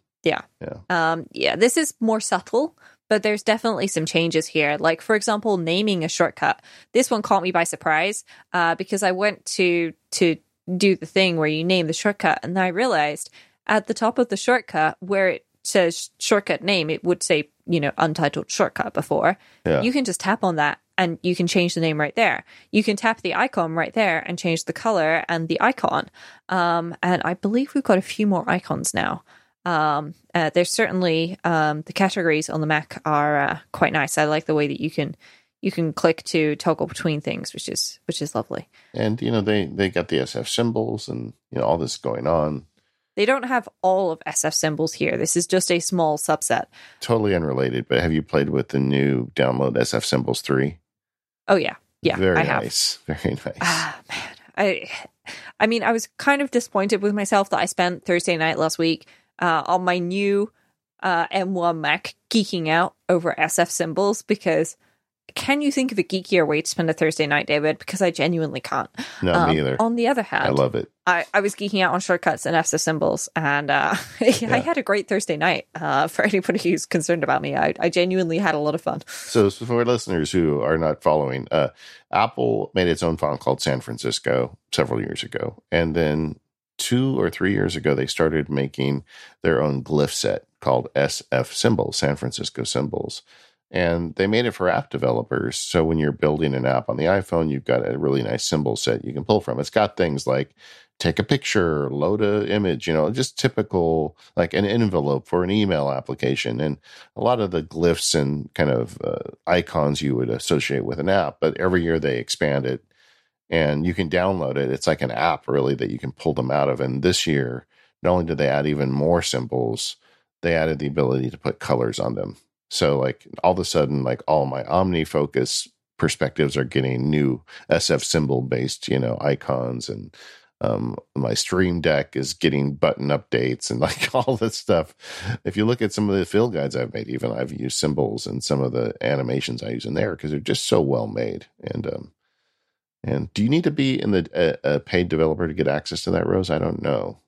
Um, yeah, this is more subtle, but there's definitely some changes here. Like, for example, naming a shortcut. This one caught me by surprise uh, because I went to to do the thing where you name the shortcut, and I realized at the top of the shortcut where it says shortcut name, it would say you know untitled shortcut before. Yeah. You can just tap on that. And you can change the name right there. You can tap the icon right there and change the color and the icon. Um, and I believe we've got a few more icons now. Um, uh, there's certainly um, the categories on the Mac are uh, quite nice. I like the way that you can you can click to toggle between things, which is which is lovely. And, you know, they, they got the SF symbols and, you know, all this going on. They don't have all of SF symbols here. This is just a small subset. Totally unrelated, but have you played with the new download SF symbols 3? Oh yeah, yeah, Very I have. nice. [LAUGHS] Very nice. Ah, man, I, I mean, I was kind of disappointed with myself that I spent Thursday night last week uh, on my new uh, M1 Mac geeking out over SF symbols because can you think of a geekier way to spend a Thursday night, David? Because I genuinely can't. no, Um, me either. On the other hand, I love it. I, I was geeking out on shortcuts and SF symbols, and uh, [LAUGHS] I had a great Thursday night. Uh, for [LAUGHS] anybody who's concerned about me, I, I genuinely had a lot of fun. So, so for listeners who are not following, uh, Apple made its own font called San Francisco several years ago. And then two or three years ago, they started making their own glyph set called SF symbols, San Francisco symbols. And they made it for app developers. So when you're building an app on the iPhone, you've got a really nice symbol set you can pull from. It's got things like take a picture, load a image, you know, just typical like an envelope for an email application and a lot of the glyphs and kind of uh, icons you would associate with an app. But every year they expand it and you can download it. It's like an app really that you can pull them out of. And this year, not only did they add even more symbols, they added the ability to put colors on them. So like all of a sudden, like all my OmniFocus perspectives are getting new SF symbol based, you know, icons and um, my stream deck is getting button updates and [LAUGHS] like all this stuff. If you look at some of the field guides I've made, even I've used symbols and some of the animations I use in there because they're just so well made. And um, and do you need to be in the a, a paid developer to get access to that, Rose? I don't know.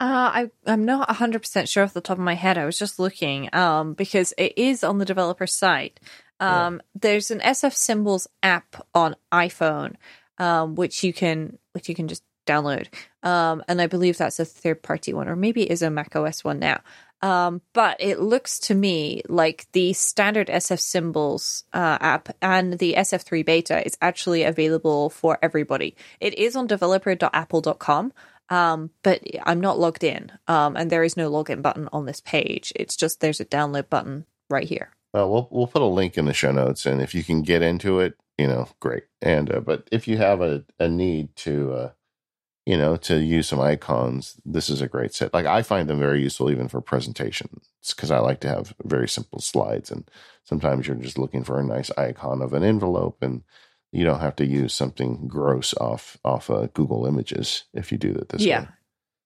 Uh, I I'm not 100 percent sure off the top of my head. I was just looking um, because it is on the developer site. Um, yeah. There's an SF Symbols app on iPhone, um, which you can which you can just download. Um, and I believe that's a third party one, or maybe it is a Mac OS one now. Um, but it looks to me like the standard SF Symbols uh, app and the SF3 beta is actually available for everybody. It is on developer.apple.com, um, but I'm not logged in, um, and there is no login button on this page. It's just there's a download button right here. Well, we'll we'll put a link in the show notes, and if you can get into it, you know, great. And uh, but if you have a, a need to uh, you know, to use some icons, this is a great set. Like I find them very useful even for presentations because I like to have very simple slides. And sometimes you're just looking for a nice icon of an envelope, and you don't have to use something gross off off uh, Google Images if you do that this yeah. way.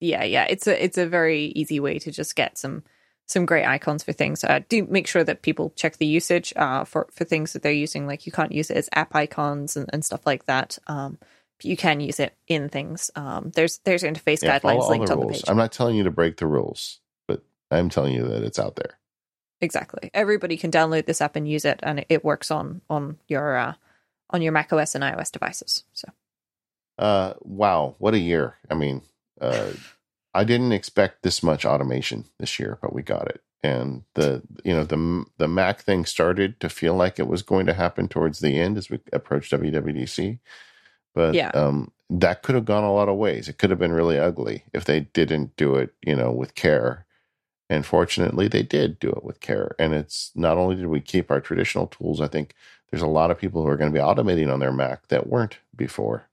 Yeah, yeah, it's a it's a very easy way to just get some some great icons for things. Uh, do make sure that people check the usage uh, for for things that they're using. Like you can't use it as app icons and, and stuff like that. Um, you can use it in things. Um, there's there's interface yeah, guidelines linked on the page. I'm not telling you to break the rules, but I'm telling you that it's out there. Exactly. Everybody can download this app and use it, and it, works on on your uh, on your Mac OS and iOS devices. So, uh, wow, what a year! I mean, uh, I didn't expect this much automation this year, but we got it. And the you know the the Mac thing started to feel like it was going to happen towards the end as we approached WWDC but yeah. um, that could have gone a lot of ways. It could have been really ugly if they didn't do it, you know, with care. And fortunately, they did do it with care. And it's not only did we keep our traditional tools, I think there's a lot of people who are going to be automating on their Mac that weren't before.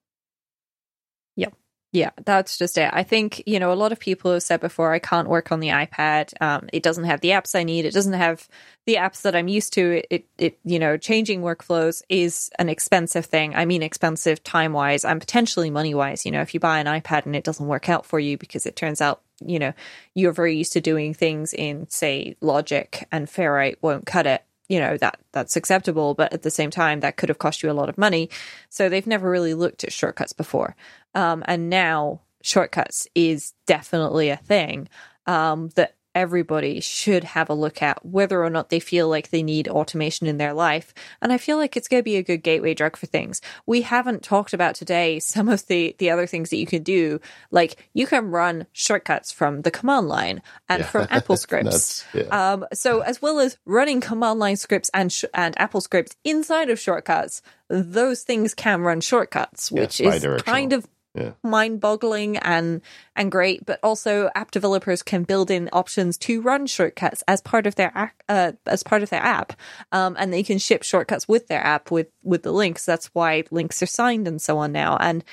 Yeah, that's just it. I think, you know, a lot of people have said before, I can't work on the iPad. Um, it doesn't have the apps I need. It doesn't have the apps that I'm used to. It, it, it you know, changing workflows is an expensive thing. I mean, expensive time wise and potentially money wise. You know, if you buy an iPad and it doesn't work out for you because it turns out, you know, you're very used to doing things in, say, Logic and Ferrite won't cut it you know that that's acceptable but at the same time that could have cost you a lot of money. So they've never really looked at shortcuts before. Um, and now shortcuts is definitely a thing um, that everybody should have a look at whether or not they feel like they need automation in their life. And I feel like it's going to be a good gateway drug for things. We haven't talked about today some of the, the other things that you can do. Like you can run shortcuts from the command line and yeah. from [LAUGHS] Apple scripts. yeah. um, so as well as running command line scripts and, sh- and Apple scripts inside of shortcuts, those things can run shortcuts, which yeah, is kind of yeah. mind-boggling and and great but also app developers can build in options to run shortcuts as part of their uh, as part of their app um, and they can ship shortcuts with their app with with the links that's why links are signed and so on now and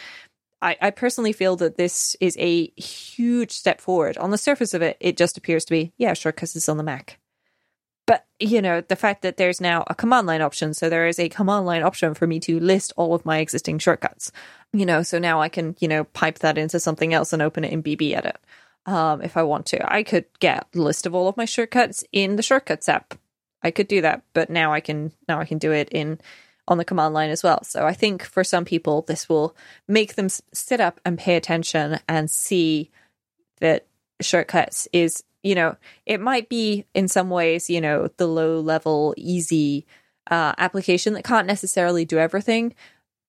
I, I personally feel that this is a huge step forward. On the surface of it, it just appears to be, yeah, shortcuts is on the Mac. But, you know, the fact that there's now a command line option, so there is a command line option for me to list all of my existing shortcuts you know, so now I can, you know, pipe that into something else and open it in BB Edit um, if I want to. I could get list of all of my shortcuts in the shortcuts app. I could do that, but now I can now I can do it in on the command line as well. So I think for some people this will make them sit up and pay attention and see that shortcuts is, you know, it might be in some ways, you know, the low level easy uh, application that can't necessarily do everything,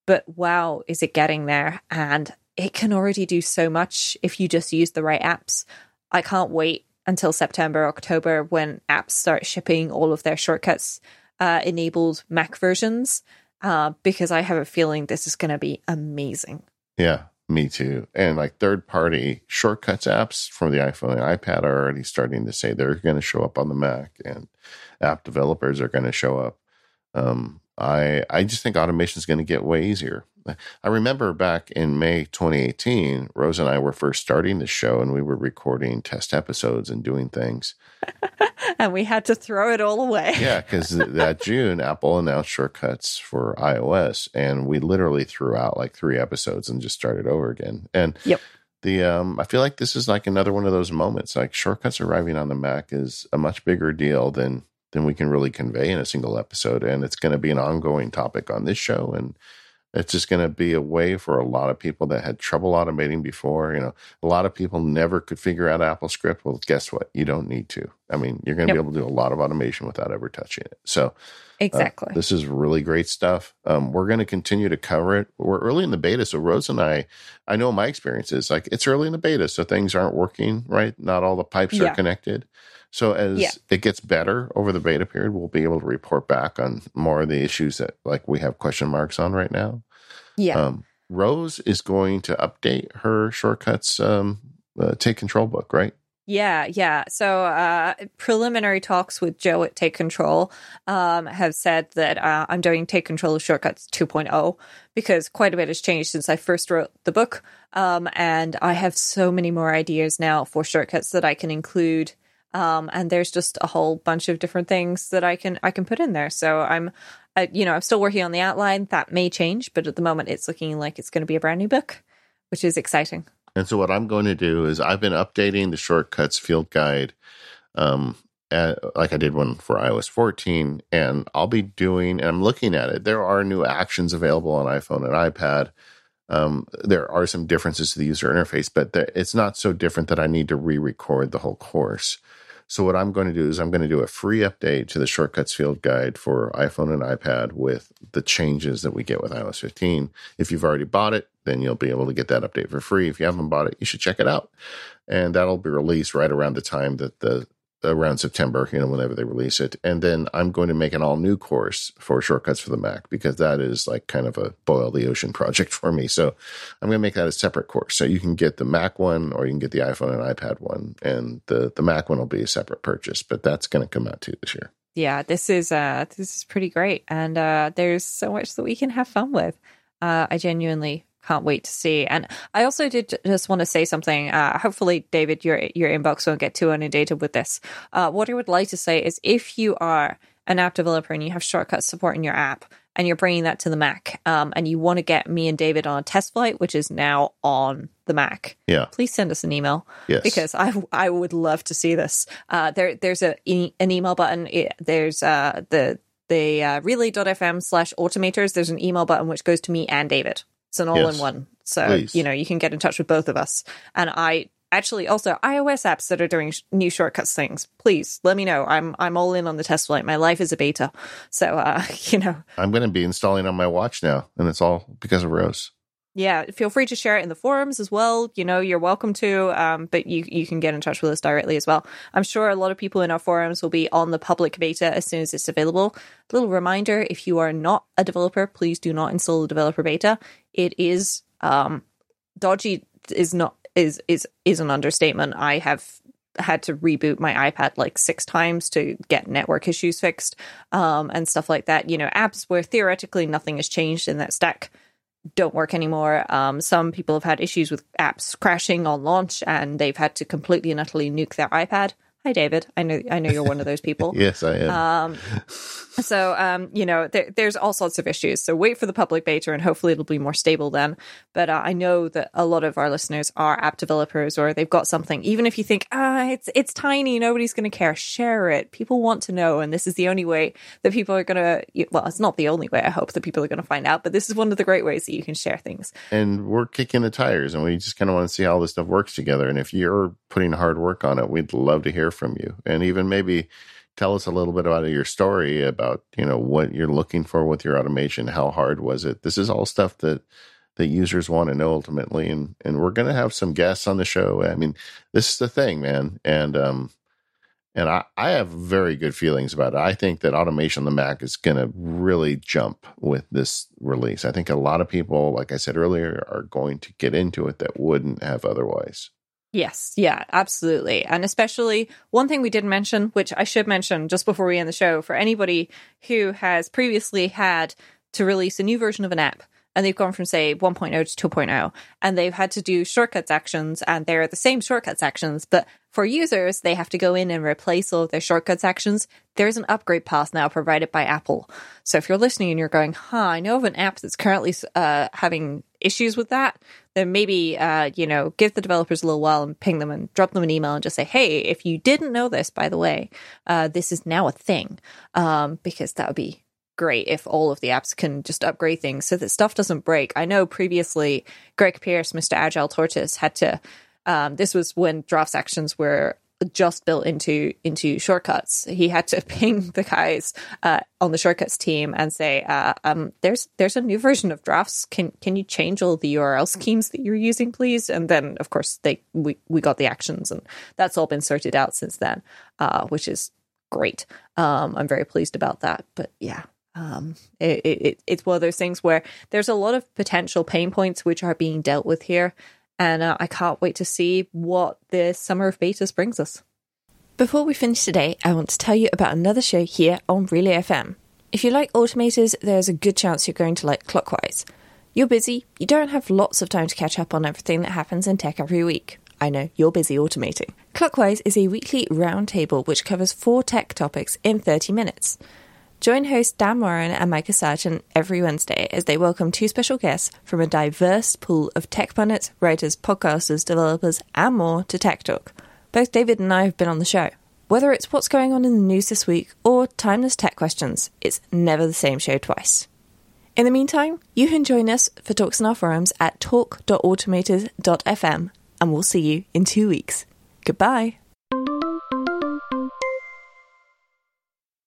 but wow, is it getting there? And it can already do so much if you just use the right apps. I can't wait until September, October when apps start shipping all of their shortcuts uh, enabled Mac versions uh, because I have a feeling this is going to be amazing. Yeah, me too. And like third party shortcuts apps from the iPhone and iPad are already starting to say they're going to show up on the Mac and app developers are going to show up. Um, I I just think automation is going to get way easier. I remember back in May 2018, Rose and I were first starting the show and we were recording test episodes and doing things. [LAUGHS] and we had to throw it all away. yeah, because that June, Apple announced shortcuts for iOS and we literally threw out like three episodes and just started over again. And yep. the um, I feel like this is like another one of those moments. Like shortcuts arriving on the Mac is a much bigger deal than than we can really convey in a single episode. And it's going to be an ongoing topic on this show. And it's just going to be a way for a lot of people that had trouble automating before. You know, a lot of people never could figure out AppleScript. Well, guess what? You don't need to. I mean, you're going to yep. be able to do a lot of automation without ever touching it. So, uh, exactly. Uh, this is really great stuff. Um, we're going to continue to cover it. We're early in the beta. So, Rose and I, I know my experience is like it's early in the beta. So, things aren't working right. Not all the pipes yeah. are connected. So as yeah. it gets better over the beta period, we'll be able to report back on more of the issues that like we have question marks on right now. Yeah. Um, Rose is going to update her shortcuts um, uh, take control book, right? Yeah, yeah. So uh, preliminary talks with Joe at Take Control um, have said that uh, I'm doing Take Control of Shortcuts 2.0 because quite a bit has changed since I first wrote the book. Um, and I have so many more ideas now for shortcuts that I can include um, and there's just a whole bunch of different things that I can I can put in there. So I'm, I, you know, I'm still working on the outline. That may change, but at the moment, it's looking like it's going to be a brand new book, which is exciting. And so what I'm going to do is I've been updating the shortcuts field guide, um, at, like I did one for iOS 14, and I'll be doing. And I'm looking at it. There are new actions available on iPhone and iPad. Um, there are some differences to the user interface, but it's not so different that I need to re-record the whole course. So what I'm going to do is I'm going to do a free update to the shortcuts field guide for iPhone and iPad with the changes that we get with iOS 15. If you've already bought it, then you'll be able to get that update for free. If you haven't bought it, you should check it out. And that'll be released right around the time that the around September, you know, whenever they release it. And then I'm going to make an all new course for shortcuts for the Mac because that is like kind of a boil the ocean [LAUGHS] project for me. So I'm going to make that a separate course. So you can get the Mac one or you can get the iPhone and iPad one. And the, the Mac one will be a separate purchase, but that's going to come out too this year. Yeah, this is uh this is pretty great. And uh there's so much that we can have fun with. Uh I genuinely can't wait to see. And I also did just want to say something. Uh, hopefully, David, your your inbox won't get too inundated with this. Uh, what I would like to say is, if you are an app developer and you have shortcut support in your app, and you're bringing that to the Mac, um, and you want to get me and David on a test flight, which is now on the Mac, yeah, please send us an email. Yes, because I I would love to see this. Uh, there there's a an email button. There's uh, the the uh, relay.fm slash automators. There's an email button which goes to me and David. It's an all yes. in one. So, Please. you know, you can get in touch with both of us. And I actually also iOS apps that are doing sh- new shortcuts things. Please let me know. I'm I'm all in on the test flight. My life is a beta. So, uh, [LAUGHS] you know, I'm going to be installing on my watch now and it's all because of Rose yeah, feel free to share it in the forums as well. You know, you're welcome to, um, but you you can get in touch with us directly as well. I'm sure a lot of people in our forums will be on the public beta as soon as it's available. Little reminder: if you are not a developer, please do not install the developer beta. It is um, dodgy. Is not is is is an understatement. I have had to reboot my iPad like six times to get network issues fixed um, and stuff like that. You know, apps where theoretically nothing has changed in that stack don't work anymore. Um, some people have had issues with apps crashing on launch and they've had to completely and utterly nuke their iPad. Hi, David. I know I know you're one of those people. [LAUGHS] yes, I am. Um, so, um, you know, there, there's all sorts of issues. So wait for the public beta, and hopefully it'll be more stable then. But uh, I know that a lot of our listeners are app developers, or they've got something. Even if you think, ah, it's it's tiny, nobody's going to care. Share it. People want to know, and this is the only way that people are going to. Well, it's not the only way. I hope that people are going to find out, but this is one of the great ways that you can share things. And we're kicking the tires, and we just kind of want to see how this stuff works together. And if you're putting hard work on it, we'd love to hear from you. And even maybe tell us a little bit about your story about, you know, what you're looking for with your automation. How hard was it? This is all stuff that that users want to know ultimately. And and we're gonna have some guests on the show. I mean, this is the thing, man. And um And I, I have very good feelings about it. I think that automation on the Mac is going to really jump with this release. I think a lot of people, like I said earlier, are going to get into it that wouldn't have otherwise. Yes, yeah, absolutely. And especially one thing we didn't mention, which I should mention just before we end the show, for anybody who has previously had to release a new version of an app and they've gone from say 1.0 to 2.0 and they've had to do shortcuts actions and they're the same shortcuts actions but for users they have to go in and replace all of their shortcuts actions there's an upgrade path now provided by apple. So if you're listening and you're going huh i know of an app that's currently uh, having issues with that then maybe uh, you know give the developers a little while and ping them and drop them an email and just say hey if you didn't know this by the way uh, this is now a thing. Um, because that would be great if all of the apps can just upgrade things so that stuff doesn't break. I know previously Greg Pierce, Mr. Agile Tortoise, had to. Um, this was when drafts actions were just built into into shortcuts. He had to [LAUGHS] ping the guys uh, on the shortcuts team and say, uh, um, "There's there's a new version of drafts. Can can you change all the URL schemes that you're using, please?" And then, of course, they we we got the actions, and that's all been sorted out since then, uh, which is great. Um, I'm very pleased about that. But yeah, um, it, it, it's one of those things where there's a lot of potential pain points which are being dealt with here, and uh, I can't wait to see what the summer of betas brings us. Before we finish today, I want to tell you about another show here on Relay FM. If you like automators, there's a good chance you're going to like Clockwise. You're busy, you don't have lots of time to catch up on everything that happens in tech every week. I know, you're busy automating. Clockwise is a weekly roundtable which covers four tech topics in 30 minutes. Join host Dan Moren and Micah Sargent every Wednesday as they welcome two special guests from a diverse pool of tech pundits, writers, podcasters, developers, and more to Tech Talk. Both David and I have been on the show. Whether it's what's going on in the news this week or timeless tech questions, it's never the same show twice. In the meantime, you can join us for talks in our forums at talk.automators.fm, and we'll see you in two weeks. Goodbye.